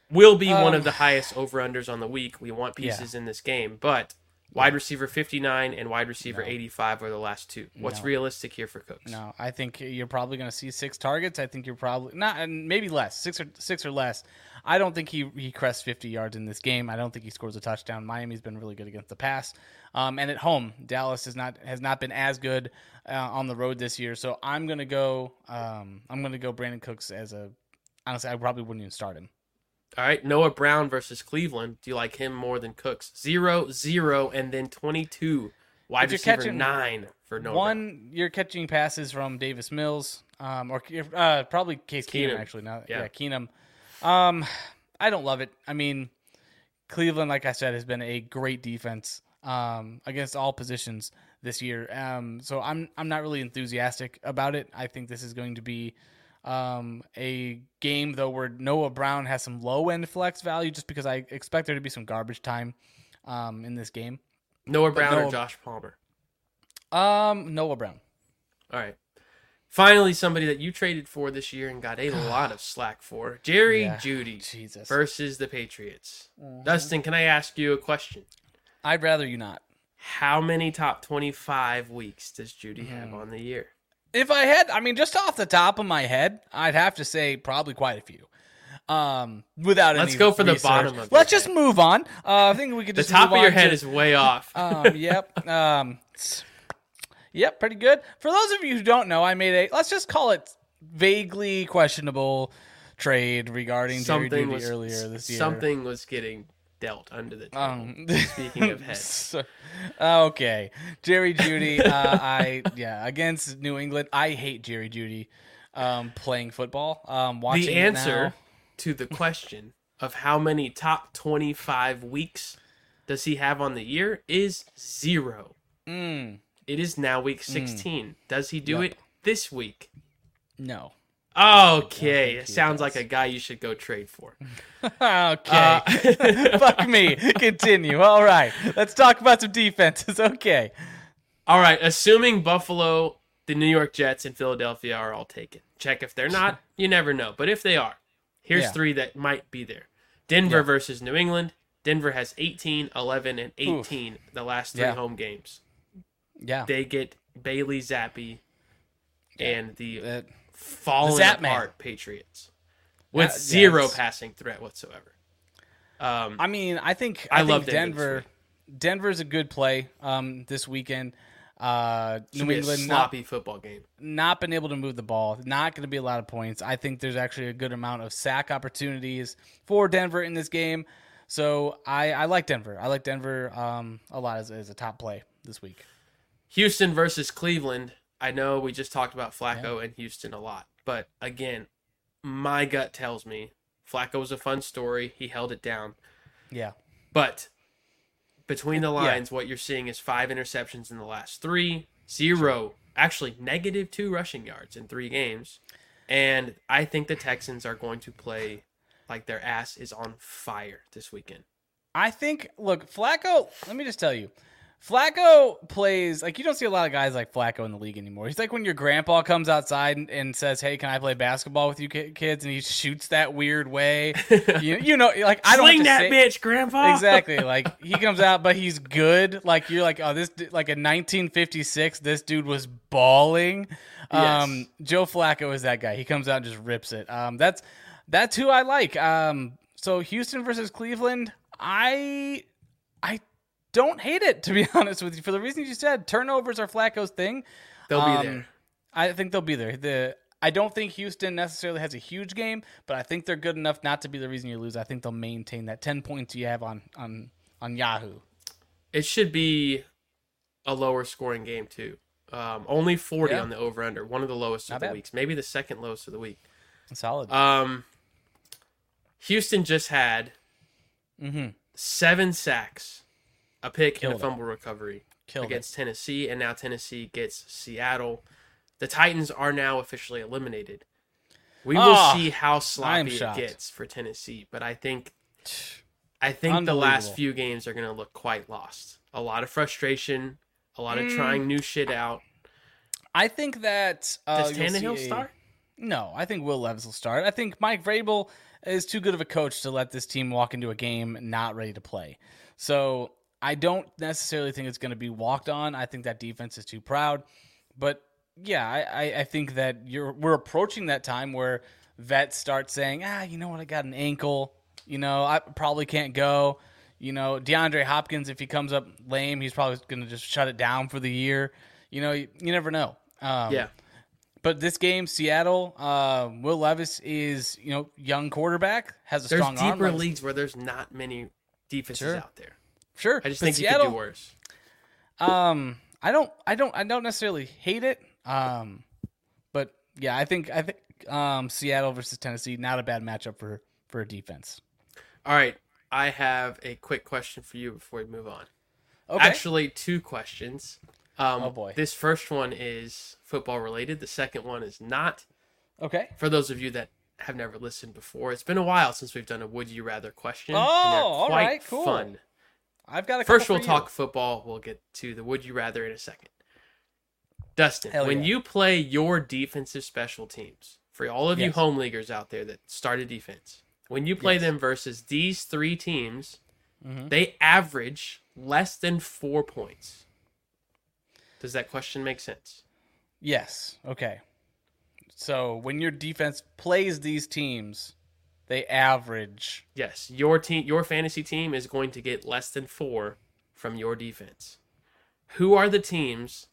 S2: will be one
S1: Um,
S2: of the highest over unders on the week. We want
S1: Yeah.
S2: pieces in this game, but wide receiver 59 and wide receiver
S1: No.
S2: 85 are the last two. What's
S1: No.
S2: realistic here for Cooks?
S1: No, I think you're probably going to see six targets. I think you're probably not, and maybe less, six or six or less. I don't think he he crests 50 yards in this game. I don't think he scores a touchdown. Miami's been really good against the pass, um, and at home, Dallas has not has not been as good uh, on the road this year. So I'm gonna go. Um, I'm gonna go Brandin Cooks as a. Honestly, I probably wouldn't even start him.
S2: All right, Noah Brown versus Cleveland. Do you like him more than Cooks? Zero, zero, and then 22. Wide
S1: you're
S2: receiver
S1: catching
S2: nine for Noah Brown.
S1: One, you're catching passes from Davis Mills, um, or uh, probably Case Keenum,
S2: Keenum.
S1: actually. Now,
S2: Yeah.
S1: yeah, Keenum. Um, I don't love it. I mean, Cleveland, like I said, has been a great defense um, against all positions this year. Um, so I'm I'm not really enthusiastic about it. I think this is going to be um, a game though where Noah Brown has some low end flex value, just because I expect there to be some garbage time um, in this game.
S2: Noah Brown or Josh Palmer?
S1: Um, Noah Brown.
S2: All right. Finally, somebody that you traded for this year and got a [sighs] lot of slack for Jerry
S1: Yeah.
S2: Jeudy
S1: Jesus.
S2: versus the Patriots.
S1: Mm-hmm.
S2: Dustin, can I ask you a question?
S1: I'd rather you not.
S2: How many top 25 weeks does Jeudy have
S1: Hmm.
S2: on the year?
S1: If I had, I mean, just off the top of my head, I'd have to say probably quite a few. Um, without
S2: Let's go for the bottom of
S1: Let's just move on. Uh, I think we could just
S2: The
S1: top
S2: of your head
S1: to-
S2: is way off. [laughs]
S1: Um, yep. Um, yep. Pretty good. For those of you who don't know, I made a let's just call it vaguely questionable trade regarding Jerry Jeudy
S2: was
S1: earlier this year.
S2: Something was getting dealt under the table.
S1: Um,
S2: Speaking of [laughs] heads.
S1: so- okay, Jerry Jeudy. Uh, I yeah against New England. I hate Jerry Jeudy um, playing football. Um, watching
S2: the answer to the question of how many top 25 weeks does he have on the year is zero.
S1: Mm,
S2: It is now week 16. Does he do
S1: Yep.
S2: it this week?
S1: no.
S2: Okay,
S1: he
S2: sounds like a guy you should go trade for. [laughs]
S1: okay.
S2: Uh, [laughs]
S1: Fuck me. Continue. All right. Let's talk about some defenses. [laughs] Okay.
S2: All right, assuming Buffalo, the New York Jets, and Philadelphia are all taken. Check if they're not. You never know. But if they are, here's
S1: Yeah.
S2: three that might be there Denver
S1: Yeah.
S2: versus New England. Denver has 18, 11, and 18 the last three
S1: Yeah.
S2: home games.
S1: Yeah.
S2: They get Bailey Zappe and the
S1: Uh,
S2: falling
S1: Zap Man.
S2: apart Patriots with
S1: Yeah, yeah,
S2: zero
S1: it's-
S2: passing threat whatsoever. Um,
S1: I mean, I think
S2: I
S1: I,
S2: love
S1: think
S2: Denver
S1: Denver.
S2: this
S1: Denver's a good play um, this weekend. Uh,
S2: should
S1: New
S2: be a
S1: England not,
S2: sloppy football game.
S1: not been able to move the ball. Not going to be a lot of points. I think there's actually a good amount of sack opportunities for Denver in this game. So I, I like Denver. I like Denver um, a lot as, as a top play this week.
S2: Houston versus Cleveland. I know we just talked about Flacco and Houston a lot, but again, my gut tells me Flacco was a fun story. He held it down,
S1: Yeah.
S2: but between the lines, what you're seeing is five interceptions in the last three, zero, actually negative two rushing yards in three games, and I think the Texans are going to play like their ass is on fire this weekend.
S1: I think, look, Flacco, let me just tell you, Flacco plays like you don't see a lot of guys like Flacco in the league anymore. He's like when your grandpa comes outside and, and says, "Hey, can I play basketball with you kids?" and he shoots that weird way. [laughs] you, you know, like I don't
S2: Sling that
S1: say-
S2: bitch, Grandpa.
S1: exactly. [laughs] Like he comes out, but he's good. Like you're like, oh, this like in 1956, this dude was balling. Um,
S2: Yes.
S1: Joe Flacco is that guy. He comes out and just rips it. Um, that's that's who I like. Um, so Houston versus Cleveland, I I don't hate it to be [laughs] honest with you for the reasons you said. Turnovers are Flacco's thing.
S2: They'll
S1: Um,
S2: be there.
S1: I think they'll be there. The I don't think Houston necessarily has a huge game, but I think they're good enough not to be the reason you lose. I think they'll maintain that ten points you have on on on Yahoo.
S2: It should be a lower scoring game too. Um, only 40
S1: Yeah.
S2: on the over under, one of the lowest
S1: Not
S2: of the
S1: bad.
S2: weeks, maybe the second lowest of the week.
S1: Solid.
S2: Um, Houston just had
S1: mm-hmm.
S2: seven sacks, a pick,
S1: Killed
S2: and a fumble recovery
S1: Killed
S2: against Tennessee, and now Tennessee gets Seattle. The Titans are now officially eliminated. We will
S1: Ah,
S2: see how sloppy it gets for Tennessee, but I think I think the last few games are going to look quite lost. A lot of frustration, a lot of
S1: Mm.
S2: trying new shit out.
S1: I think that uh,
S2: Does Tannehill
S1: see
S2: start?
S1: No, I think Will Levis will start. I think Mike Vrabel is too good of a coach to let this team walk into a game not ready to play. So I don't necessarily think it's going to be walked on. I think that defense is too proud. But yeah, I, I, think that you're we're approaching that time where vets start saying, ah, you know what, I got an ankle. You know, I probably can't go. You know, DeAndre Hopkins, if he comes up lame, he's probably going to just shut it down for the year. You know, you, you never know. Um,
S2: yeah.
S1: but this game, Seattle, uh, Will Levis is you know young quarterback has a
S2: There's
S1: strong arm.
S2: deeper leagues where there's not many defenses
S1: Sure.
S2: out there.
S1: Sure,
S2: I just
S1: but
S2: think you
S1: Seattle.
S2: could do worse.
S1: Um, I don't, I don't, I don't necessarily hate it. Um, but yeah, I think, I think, um, Seattle versus Tennessee, not a bad matchup for for a defense.
S2: All right, I have a quick question for you before we move on.
S1: Okay,
S2: Actually, two questions. Um,
S1: Oh, boy.
S2: This first one is football related. The second one is not.
S1: okay.
S2: For those of you that have never listened before, it's been a while since we've done a "Would You Rather" question.
S1: Oh,
S2: quite
S1: right, cool.
S2: Fun.
S1: I've got a
S2: First, we'll
S1: for
S2: talk
S1: you.
S2: football. We'll get to the "Would You Rather" in a second. Dustin,
S1: Hell
S2: when
S1: yeah.
S2: you play your defensive special teams, for all of you home leaguers out there that start a defense, when you play
S1: Yes.
S2: them versus these three teams,
S1: Mhm.
S2: they average less than four points. Does that question make sense?
S1: Yes. Okay. So when your defense plays these teams, they average.
S2: Yes, your team, your fantasy team is going to get less than four from your defense. Who are the teams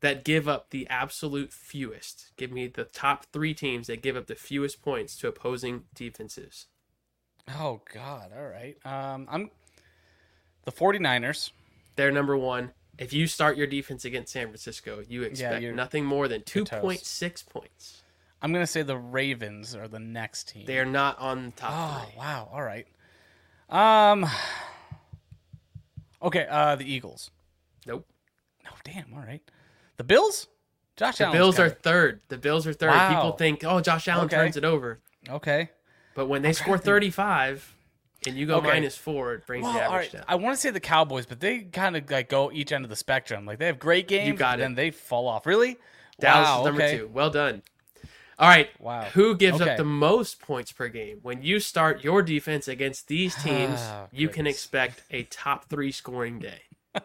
S2: that give up the absolute fewest? Give me the top three teams that give up the fewest points to opposing defenses.
S1: Oh God! All right. Um, I'm the 49ers.
S2: They're number one. If you start your defense against San Francisco, you expect
S1: you're-
S2: nothing more than two point six points.
S1: I'm gonna say the Ravens are the next team.
S2: They are not on the top
S1: Oh
S2: three.
S1: wow! All right. Um. Okay. Uh, the Eagles.
S2: Nope.
S1: No, damn. All right. The Bills. Josh Allen
S2: The
S1: Allen's
S2: Bills are third. The Bills are third.
S1: Wow.
S2: People think, oh, Josh Allen
S1: Okay.
S2: turns it over.
S1: okay.
S2: But when they score 35 and you go
S1: Okay.
S2: minus four, it brings
S1: Well,
S2: the average
S1: right.
S2: down.
S1: I want to say the Cowboys, but they kind of like go each end of the spectrum. Like they have great games,
S2: you
S1: got
S2: it.
S1: then they fall off. Really?
S2: Dallas
S1: wow.
S2: is number
S1: okay.
S2: two. Well done. All right.
S1: Wow.
S2: Who gives
S1: Okay.
S2: up the most points per game? When you start your defense against these [sighs] teams,
S1: Oh,
S2: you can expect a top three scoring day. [laughs]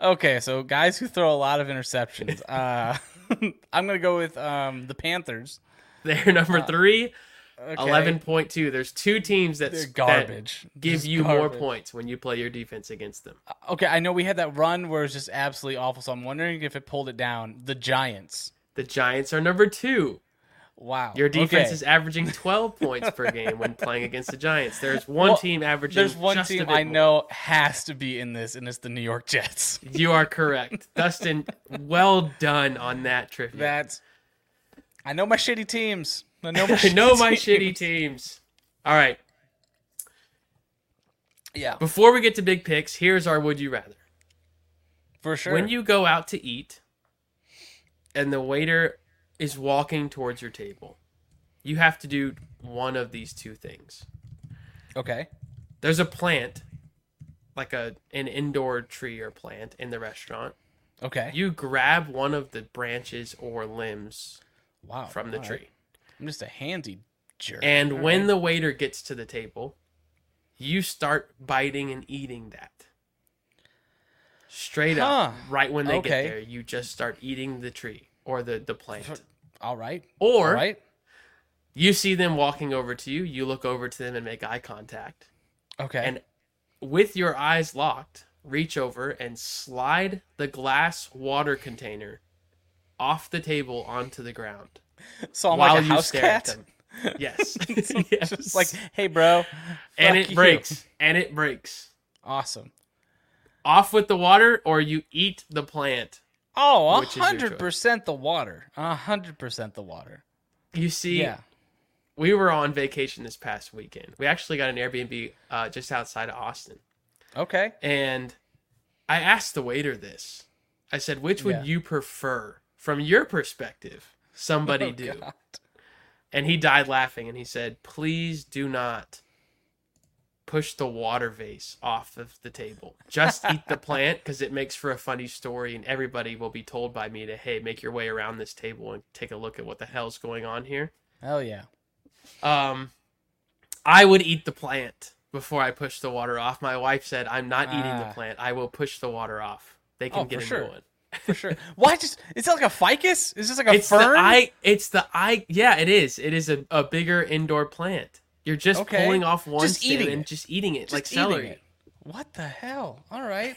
S1: Okay, so guys who throw a lot of interceptions. [laughs] Uh, [laughs] I'm gonna go with um, the Panthers.
S2: They're number three,
S1: Uh, Okay.
S2: 11.2. There's two teams that,
S1: They're
S2: that
S1: garbage.
S2: give
S1: Just
S2: you more points when you play your defense against them.
S1: Okay, I know we had that run where it's just absolutely awful. So I'm wondering if it pulled it down. The Giants.
S2: The Giants are number two.
S1: Wow.
S2: Your defense
S1: okay.
S2: is averaging 12 points per game when playing against the Giants. There's one
S1: Well,
S2: team averaging
S1: There's one team I
S2: more.
S1: know has to be in this, and it's the New York Jets.
S2: You are correct. Dustin, well done on that trivia.
S1: That's. I know my shitty teams. I know [laughs] my.
S2: I know
S1: shitty
S2: my
S1: teams.
S2: shitty teams. All right.
S1: Yeah,
S2: Before we get to big picks, here's our would you rather.
S1: for sure.
S2: When you go out to eat and the waiter is walking towards your table, you have to do one of these two things.
S1: okay.
S2: There's a plant like a an indoor tree or plant in the restaurant.
S1: Okay.
S2: You grab one of the branches or limbs
S1: wow.
S2: from the
S1: all right.
S2: tree.
S1: I'm just a handy jerk.
S2: And
S1: All
S2: when
S1: right.
S2: the waiter gets to the table, you start biting and eating that. Straight up, right when they
S1: Okay.
S2: get there, you just start eating the tree or the, the plant.
S1: all right,
S2: Or
S1: all right,
S2: you see them walking over to you, you look over to them and make eye contact.
S1: okay.
S2: And with your eyes locked, reach over and slide the glass water container off the table onto the ground. [laughs]
S1: so I'm
S2: while
S1: like a
S2: you
S1: house
S2: stare
S1: cat.
S2: at them. [laughs] Yes. [laughs] yes.
S1: Just like, hey, bro,
S2: and it
S1: you.
S2: breaks. And it breaks.
S1: Awesome.
S2: Off with the water or you eat the plant.
S1: Oh, a
S2: Which is your
S1: hundred percent the water. A hundred percent the water.
S2: You see,
S1: Yeah.
S2: we were on vacation this past weekend. We actually got an Airbnb uh, just outside of Austin.
S1: Okay.
S2: And I asked the waiter this. I said, which would
S1: Yeah.
S2: you prefer from your perspective somebody [laughs]
S1: Oh,
S2: do?
S1: God.
S2: And he died laughing and he said, please do not push the water vase off of the table. Just eat the plant because it makes for a funny story and everybody will be told by me to, hey, make your way around this table and take a look at what the hell's going on here.
S1: Hell yeah.
S2: Um, I would eat the plant before I push the water off. My wife said, I'm not eating the
S1: Ah.
S2: plant. I will push the water off. They can
S1: Oh,
S2: get
S1: for
S2: a
S1: sure.
S2: new one.
S1: For sure. Why just? Is it like a ficus? Is this like a
S2: it's
S1: fern?
S2: the I. It's the I. Yeah, it is. It is a, a bigger indoor plant. You're just
S1: Okay.
S2: pulling off one
S1: Just
S2: stem and
S1: it.
S2: just eating it
S1: Just
S2: like
S1: eating
S2: celery.
S1: it. What the hell? All [laughs] right.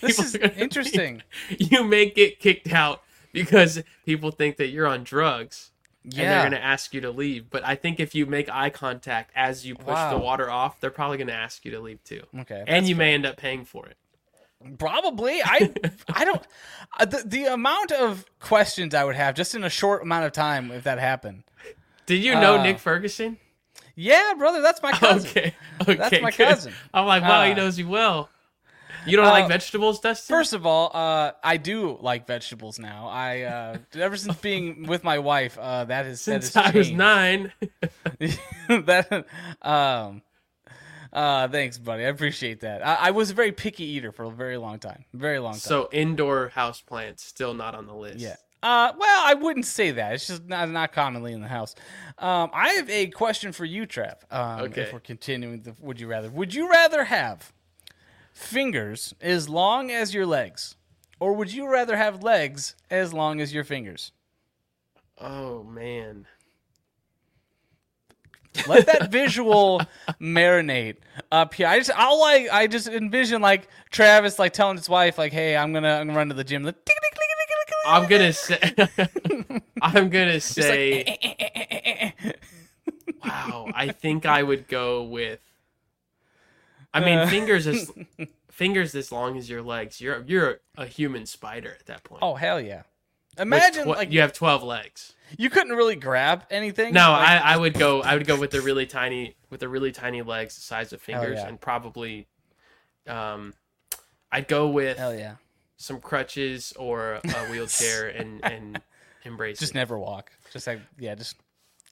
S1: This is
S2: are gonna be-
S1: interesting.
S2: You may get kicked out because people think that you're on drugs. And they're gonna ask you to leave. But I think if you make eye contact as you push the water off, they're probably gonna ask you to leave too.
S1: Okay.
S2: And you may end up paying for it.
S1: Probably. I [laughs] I don't uh, the the amount of questions I would have just in a short amount of time if that happened.
S2: Did you know
S1: Uh,
S2: Nick Ferguson?
S1: Yeah, brother, that's my cousin.
S2: Okay. [laughs] Okay.
S1: That's my
S2: good.
S1: cousin.
S2: I'm like, wow, he
S1: Uh,
S2: knows you well. You don't
S1: uh,
S2: like vegetables, Dustin?
S1: First of all, uh, I do like vegetables now. I uh, ever since being [laughs] with my wife, uh, that has that
S2: since
S1: has
S2: I was nine. [laughs]
S1: that um uh thanks buddy i appreciate that I, I was a very picky eater for a very long time very long time
S2: so indoor house plants still not on the list.
S1: yeah uh well i wouldn't say that it's just not not commonly in the house um i have a question for you Trav. um
S2: Okay.
S1: if we're continuing the would you rather would you rather have fingers as long as your legs or would you rather have legs as long as your fingers
S2: Oh man.
S1: Let that [laughs] visual marinate up here. I just all I I just envision like Travis like telling his wife like, "Hey, I'm gonna I'm gonna run to the gym." Like,
S2: I'm gonna say [laughs] I'm gonna say
S1: like, eh, eh, eh,
S2: wow. I think I would go with I mean
S1: Uh.
S2: fingers as [laughs] fingers as long as your legs. You're you're a human spider at that point.
S1: oh hell yeah! Imagine
S2: tw-
S1: like
S2: you have twelve legs.
S1: you couldn't really grab anything.
S2: No,
S1: like,
S2: I, I would go. I would go with the really tiny, with the really tiny legs, the size of fingers,
S1: yeah.
S2: and probably, um, I'd go with
S1: hell yeah.
S2: Some crutches or a [laughs] wheelchair and and embrace
S1: Just
S2: it.
S1: never walk. Just like yeah, just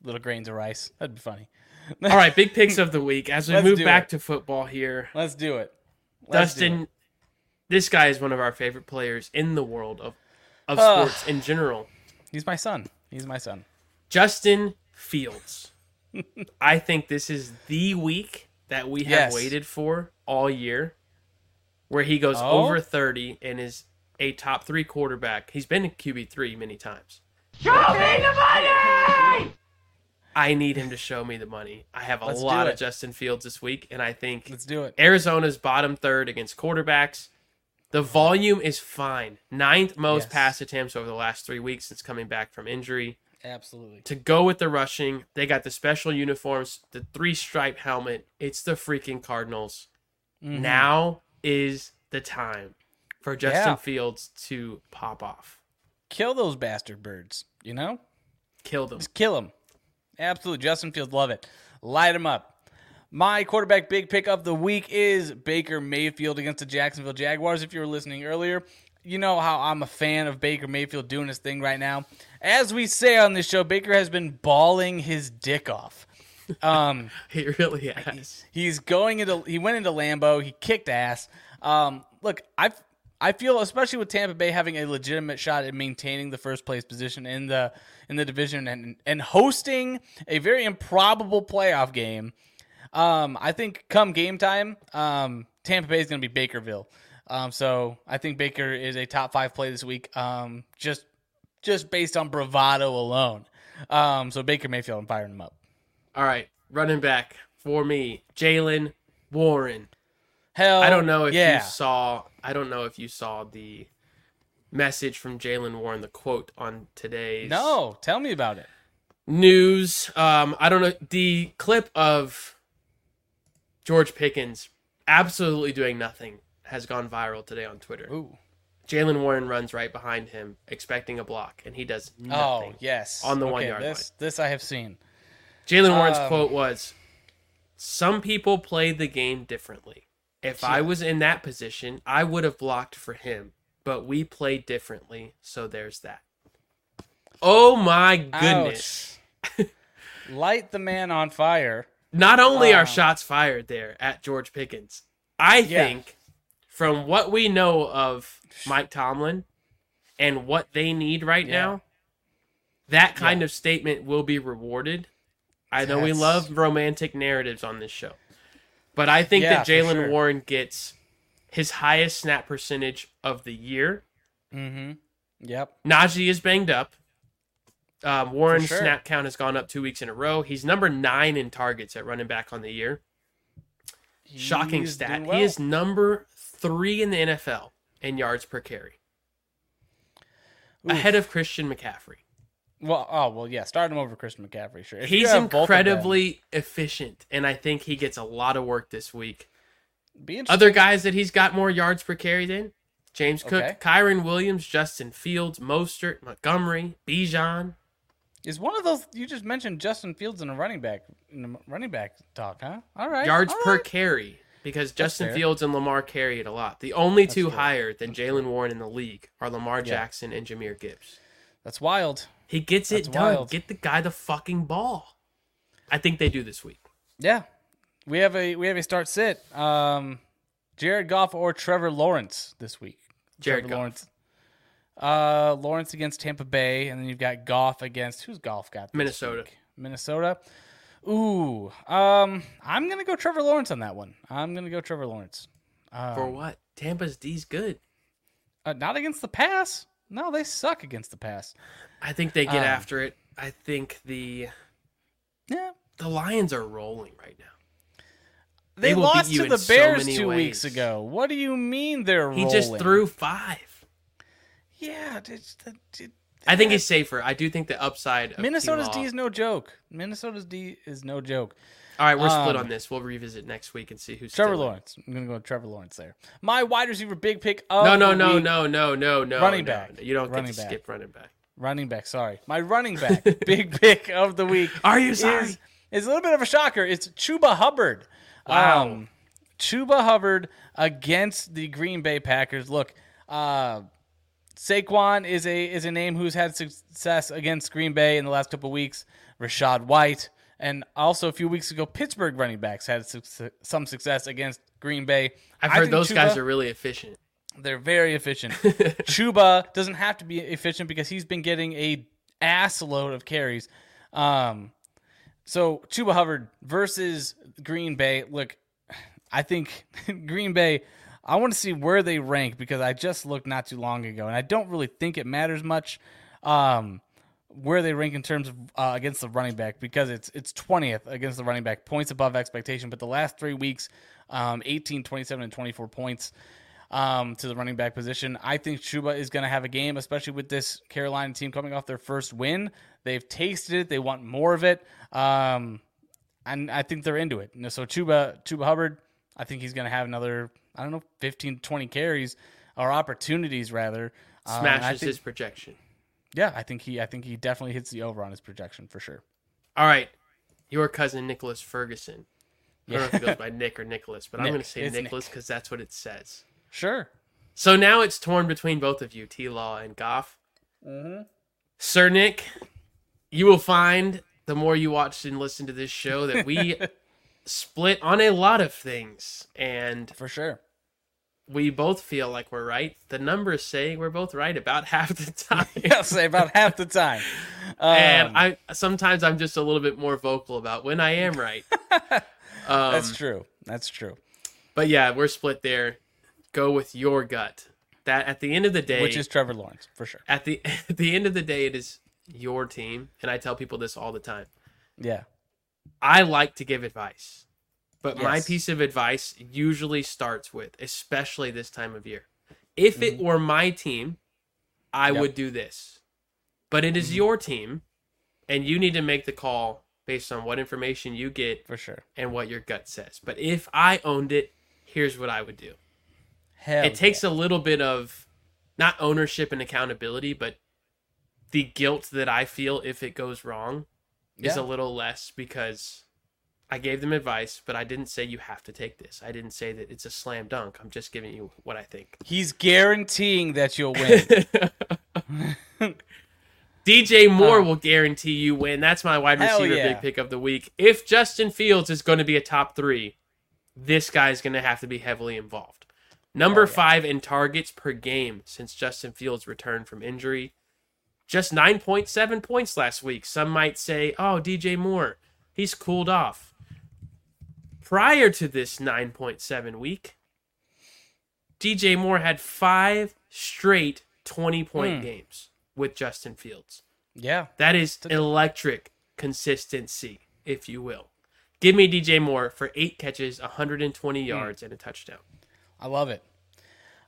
S1: little grains of rice. That'd be funny. [laughs]
S2: All right, big picks [laughs] of the week as we
S1: Let's
S2: move back
S1: it.
S2: to football here.
S1: Let's do it. Let's do
S2: Dustin,
S1: it.
S2: this guy is one of our favorite players in the world of of
S1: Ugh.
S2: sports in general.
S1: he's my son. He's my son.
S2: Justin Fields. I think this is the week that we have
S1: Yes.
S2: waited for all year, where he goes
S1: Oh?
S2: over 30 and is a top three quarterback. He's been in QB3 many times.
S3: Show me the money!
S2: I need him to show me the money. I have a
S1: Let's
S2: lot of. Justin Fields this week, and I think
S1: Let's do it.
S2: Arizona's bottom third against quarterbacks. The volume is fine. Ninth most
S1: Yes.
S2: pass attempts over the last three weeks since coming back from injury.
S1: Absolutely.
S2: to go with the rushing. They got the special uniforms, the three stripe helmet. It's the freaking Cardinals.
S1: Mhm.
S2: Now is the time for Justin
S1: Yeah.
S2: Fields to pop off.
S1: kill those bastard birds. You know.
S2: Kill them.
S1: Just kill them. Absolutely. Justin Fields, love it. Light him up. My quarterback big pick of the week is Baker Mayfield against the Jacksonville Jaguars. If you were listening earlier, you know how I'm a fan of Baker Mayfield doing his thing right now. As we say on this show, Baker has been balling his dick off. Um, [laughs]
S2: He really has.
S1: He's going into he went into Lambeau. He kicked ass. Um, look, I I feel especially with Tampa Bay having a legitimate shot at maintaining the first place position in the in the division and and hosting a very improbable playoff game. Um, I think come game time, um, Tampa Bay is going to be Bakerville. Um, so I think Baker is a top five play this week. Um, just just based on bravado alone. Um, so Baker Mayfield, I'm firing him up.
S2: All right, running back for me, Jaylen Warren.
S1: Hell,
S2: I don't know if
S1: yeah.
S2: you saw. I don't know if you saw the message from Jaylen Warren, the quote on today's
S1: No, tell me about it.
S2: news. Um, I don't know the clip of George Pickens absolutely doing nothing has gone viral today on Twitter.
S1: Ooh.
S2: Jaylen Warren runs right behind him, expecting a block, and he does nothing.
S1: Oh, yes.
S2: On the one yard
S1: this, This I have seen.
S2: Jaylen Warren's
S1: Um,
S2: quote was, "Some people play the game differently. If I was in that position, I would have blocked for him, but we play differently, so there's that." Oh my goodness! [laughs]
S1: Light the man on fire.
S2: Not only are shots fired there at George Pickens, I
S1: Yeah.
S2: think from what we know of Mike Tomlin and what they need right
S1: Yeah.
S2: now, that kind
S1: Yeah.
S2: of statement will be rewarded. I know we love romantic narratives on this show, but I think
S1: Yeah,
S2: that Jaylen
S1: sure.
S2: Warren gets his highest snap percentage of the year.
S1: Mm-hmm. Yep.
S2: Najee is banged up. Um, Warren's
S1: sure.
S2: snap count has gone up two weeks in a row. He's number nine in targets at running back on the year. Shocking stat.
S1: well.
S2: He is number three in the NFL in yards per carry,
S1: Oof.
S2: ahead of Christian McCaffrey.
S1: Well, oh well, yeah. Start him over Christian McCaffrey. Sure. If
S2: He's
S1: of them,
S2: incredibly efficient, and I think he gets a lot of work this week. Other guys that he's got more yards per carry than James Cook,
S1: Okay.
S2: Kyren Williams, Justin Fields, Mostert, Montgomery, Bijan.
S1: is one of those you just mentioned Justin Fields in a running back in a running back talk, huh? All right.
S2: yards
S1: all
S2: per
S1: right.
S2: carry because Justin
S1: fair.
S2: Fields and Lamar carry it a lot. The only two
S1: fair.
S2: higher than Jaylen Warren in the league are Lamar Jackson and Jahmyr Gibbs.
S1: That's wild.
S2: He gets it
S1: That's
S2: done.
S1: wild.
S2: Get the guy the fucking ball. I think they do this week.
S1: Yeah. We have a we have a start sit. Um Jared Goff or Trevor Lawrence this week.
S2: Jared
S1: Trevor
S2: Goff.
S1: Lawrence. Uh Lawrence against Tampa Bay, and then you've got Goff against who's Goff got? this
S2: Minnesota.
S1: week? Minnesota. Ooh. Um I'm gonna go Trevor Lawrence on that one. I'm gonna go Trevor Lawrence. Um,
S2: For what? Tampa's D's good.
S1: uh, not against the pass. No, they suck against the pass.
S2: I think they get
S1: Um,
S2: after it. I think the
S1: Yeah.
S2: the Lions are rolling right now.
S1: They,
S2: They
S1: lost to the Bears
S2: many
S1: two weeks ago. What do you mean they're rolling?
S2: He
S1: rolling?
S2: just threw five.
S1: Yeah, it's-
S2: I think he's safer. I do think the upside. Of
S1: Minnesota's D is no joke. Minnesota's D is no joke.
S2: All right, we're split
S1: um,
S2: on this. We'll revisit next week and see who's
S1: Trevor
S2: in.
S1: Lawrence. I'm gonna go with Trevor Lawrence there. My wide receiver big pick of
S2: No, no, no, no, no, no, no.
S1: Running
S2: no.
S1: back.
S2: You don't
S1: Running
S2: get to
S1: back.
S2: skip running back.
S1: Running back, sorry. My running back [laughs] big pick of the week.
S2: Are you sorry?
S1: Is, is a little bit of a shocker. It's Chuba Hubbard.
S2: Wow.
S1: Um, Chuba Hubbard against the Green Bay Packers. Look, uh, Saquon is a is a name who's had success against Green Bay in the last couple of weeks. Rachaad White, and also a few weeks ago, Pittsburgh running backs had suc- some success against Green Bay.
S2: I've
S1: I
S2: heard those guys are really efficient.
S1: they're very efficient. [laughs] Chuba doesn't have to be efficient because he's been getting a ass load of carries. Um, so Chuba Hubbard versus Green Bay. Look, I think [laughs] Green Bay. I want to see where they rank because I just looked not too long ago, and I don't really think it matters much um, where they rank in terms of uh, against the running back because it's it's twentieth against the running back, points above expectation. But the last three weeks, um, 18, 27, and twenty four points um, to the running back position. I think Chuba is going to have a game, especially with this Carolina team coming off their first win. They've tasted it; they want more of it, um, and I think they're into it. So Chuba, Chuba Hubbard, I think he's going to have another, I don't know, 15, 20 carries or opportunities rather. Um,
S2: Smashes
S1: think-
S2: his projection.
S1: Yeah, I think he, I think he definitely hits the over on his projection for sure.
S2: All right, your cousin Nicholas Ferguson. I don't know if it goes by Nick or Nicholas, but I'm going to say
S1: It's
S2: Nicholas
S1: Nick.
S2: because that's what it says.
S1: Sure.
S2: So now it's torn between both of you, T Law and Goff.
S1: Mm-hmm.
S2: Sir Nick, you will find the more you watch and listen to this show that we [laughs] split on a lot of things and
S1: For sure.
S2: We both feel like we're right. The numbers say we're both right about [laughs] half the time. [laughs]
S1: I'll say about half the time. Um,
S2: and I sometimes I'm just a little bit more vocal about when I am right. [laughs] um,
S1: that's true. That's true.
S2: But yeah, we're split there. Go with your gut. That at the end of the day,
S1: Which is Trevor Lawrence for sure.
S2: at the at the end of the day, it is your team, and I tell people this all the time.
S1: Yeah.
S2: I like to give advice, but my piece of advice usually starts with, especially this time of year. If it were my team, I
S1: Mm-hmm. Yep.
S2: would do this. But it is
S1: Mm-hmm.
S2: your team, and you need to make the call based on what information you get
S1: For sure.
S2: and what your gut says. But if I owned it, here's what I would do.
S1: Hell
S2: it takes a little bit of not ownership and accountability, but the guilt that I feel if it goes wrong is a little less because I gave them advice, but I didn't say you have to take this. I didn't say that it's a slam dunk. I'm just giving you what I think.
S1: He's guaranteeing that you'll win. [laughs] [laughs]
S2: DJ Moore will guarantee you win. That's my wide receiver
S1: yeah.
S2: big pick of the week. If Justin Fields is going to be a top three, this guy's going to have to be heavily involved. Number
S1: Oh, yeah.
S2: five in targets per game since Justin Fields returned from injury. Just 9.7 points last week. Some might say, oh, DJ Moore, he's cooled off. Prior to this 9.7 week, DJ Moore had five straight 20 point
S1: Hmm.
S2: games with Justin Fields.
S1: yeah.
S2: That is electric consistency, if you will. Give me DJ Moore for eight catches, 120 yards, and a touchdown.
S1: I love it.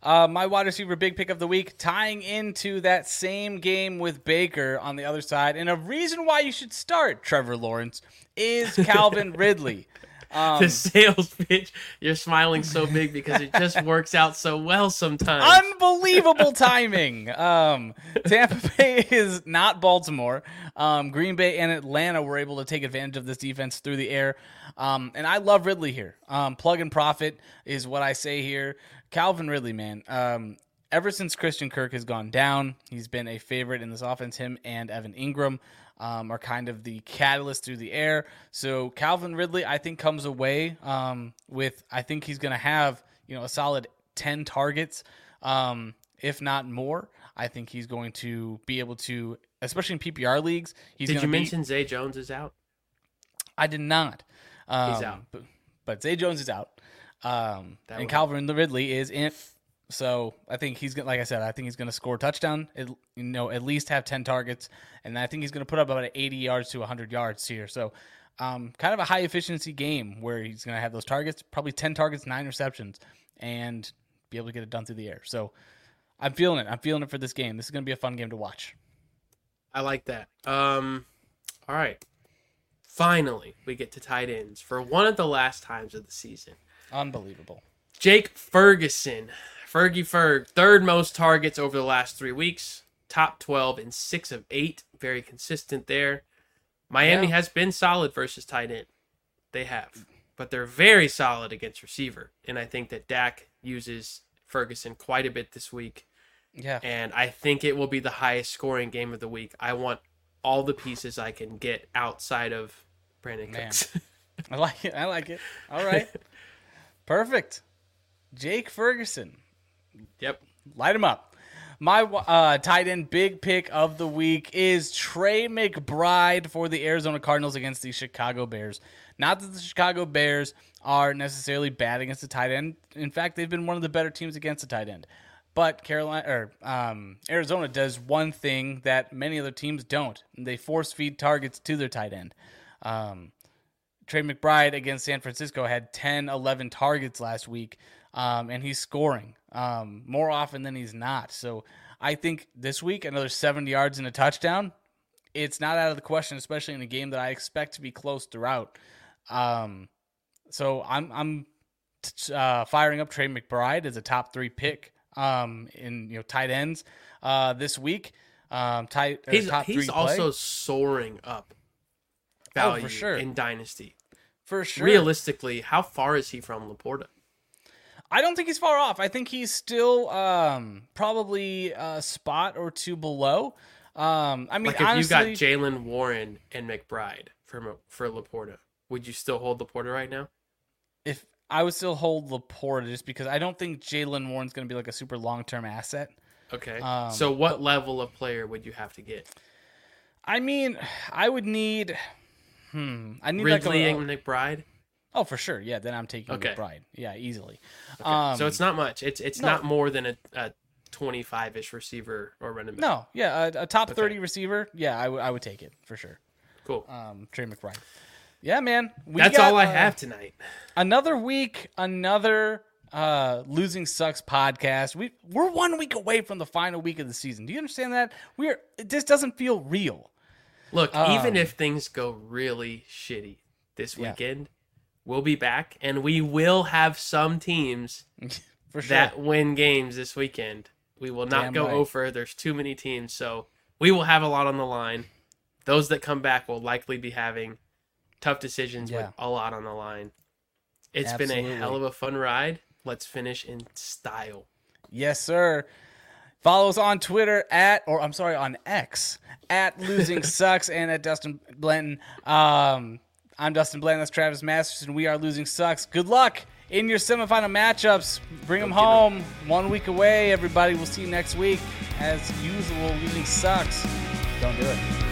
S1: Uh, my wide receiver big pick of the week, tying into that same game with Baker on the other side, and a reason why you should start Trevor Lawrence is [laughs] Calvin Ridley. Um,
S2: the sales pitch, you're smiling so big because it just [laughs] works out so well sometimes.
S1: Unbelievable [laughs] timing. Um, Tampa Bay is not Baltimore. Um, Green Bay and Atlanta were able to take advantage of this defense through the air. Um, and I love Ridley here. Um, plug and profit is what I say here. Calvin Ridley, man. Um, ever since Christian Kirk has gone down, he's been a favorite in this offense. Him and Evan Engram um, are kind of the catalyst through the air. So Calvin Ridley, I think, comes away um, with. I think he's going to have you know a solid ten targets, um, if not more. I think he's going to be able to, especially in PPR leagues. He's
S2: Did you
S1: be-
S2: mention Zay Jones is out?
S1: I did not. Um,
S2: He's out.
S1: But, but Zay Jones is out. Um, and Calvin Ridley is in. So I think he's gonna, like I said, I think he's going to score a touchdown. At, you know, at least have ten targets, and I think he's going to put up about eighty yards to hundred yards here. So, um, kind of a high efficiency game where he's going to have those targets, probably ten targets, nine receptions, and be able to get it done through the air. So, I'm feeling it. I'm feeling it for this game. This is going to be a fun game to watch.
S2: I like that. Um, all right. Finally, we get to tight ends for one of the last times of the season.
S1: Unbelievable.
S2: Jake Ferguson, Fergie Ferg, third most targets over the last three weeks, top 12 in six of eight. Very consistent there. Miami
S1: Yeah.
S2: has been solid versus tight end. They have. But they're very solid against receiver. And I think that Dak uses Ferguson quite a bit this week.
S1: Yeah.
S2: And I think it will be the highest scoring game of the week. I want all the pieces I can get outside of Brandin
S1: Man.
S2: Cooks. [laughs]
S1: I like it. I like it. All right. [laughs] Perfect. Jake Ferguson.
S2: Yep.
S1: Light him up. My uh, tight end big pick of the week is Trey McBride for the Arizona Cardinals against the Chicago Bears. Not that the Chicago Bears are necessarily bad against the tight end. In fact, they've been one of the better teams against the tight end. But Carolina or um, Arizona does one thing that many other teams don't. They force feed targets to their tight end. Um, Trey McBride against San Francisco had 10, 11 targets last week, um, and he's scoring um, more often than he's not. So I think this week, another 70 yards and a touchdown, it's not out of the question, especially in a game that I expect to be close throughout. Um, so I'm I'm t- uh, firing up Trey McBride as a top three pick um, in you know tight ends uh, this week. Um, tight
S2: He's,
S1: top
S2: he's also soaring up
S1: Oh, for
S2: value
S1: sure.
S2: in Dynasty.
S1: for sure.
S2: Realistically, how far is he from LaPorta?
S1: I don't think he's far off. I think he's still um, probably a spot or two below. Um, I mean,
S2: Like if
S1: honestly,
S2: you got Jaylen Warren and McBride for for LaPorta, would you still hold LaPorta right now?
S1: if I would still hold LaPorta just because I don't think Jaylen Warren's going to be like a super long term asset.
S2: Okay.
S1: Um,
S2: so what level of player would you have to get?
S1: I mean, I would need. Hmm. I need
S2: Ridley
S1: like a,
S2: and McBride.
S1: Oh for sure. Yeah, then I'm taking
S2: Okay.
S1: McBride. Yeah, easily.
S2: Okay.
S1: Um,
S2: so it's not much. It's it's
S1: no.
S2: not more than a, a 25 ish receiver or running back.
S1: no. Yeah, a, a top
S2: Okay.
S1: thirty receiver. Yeah, I would I would take it for sure.
S2: Cool.
S1: Um, Trey McBride. Yeah, man. We
S2: That's
S1: got,
S2: all I
S1: uh,
S2: have tonight.
S1: another week, another uh losing sucks podcast. We we're one week away from the final week of the season. Do you understand that? We're it just doesn't feel real.
S2: Look,
S1: um,
S2: even if things go really shitty this weekend, we'll be back and we will have some teams [laughs]
S1: For sure.
S2: that win games this weekend. We will not
S1: Damn
S2: go
S1: right.
S2: over. There's too many teams, so we will have a lot on the line. Those that come back will likely be having tough decisions
S1: Yeah.
S2: with a lot on the line. It's been a hell of a fun ride. Let's finish in style.
S1: Yes, sir. Follow us on Twitter at, or I'm sorry, on X at Losing [laughs] Sucks and at Dustin Blanton. Um, I'm Dustin Blanton. That's Travis Masterson. We are Losing Sucks. Good luck in your semifinal matchups. Bring them home. One week away, everybody. We'll see you next week. As usual, Losing Sucks. Don't do it.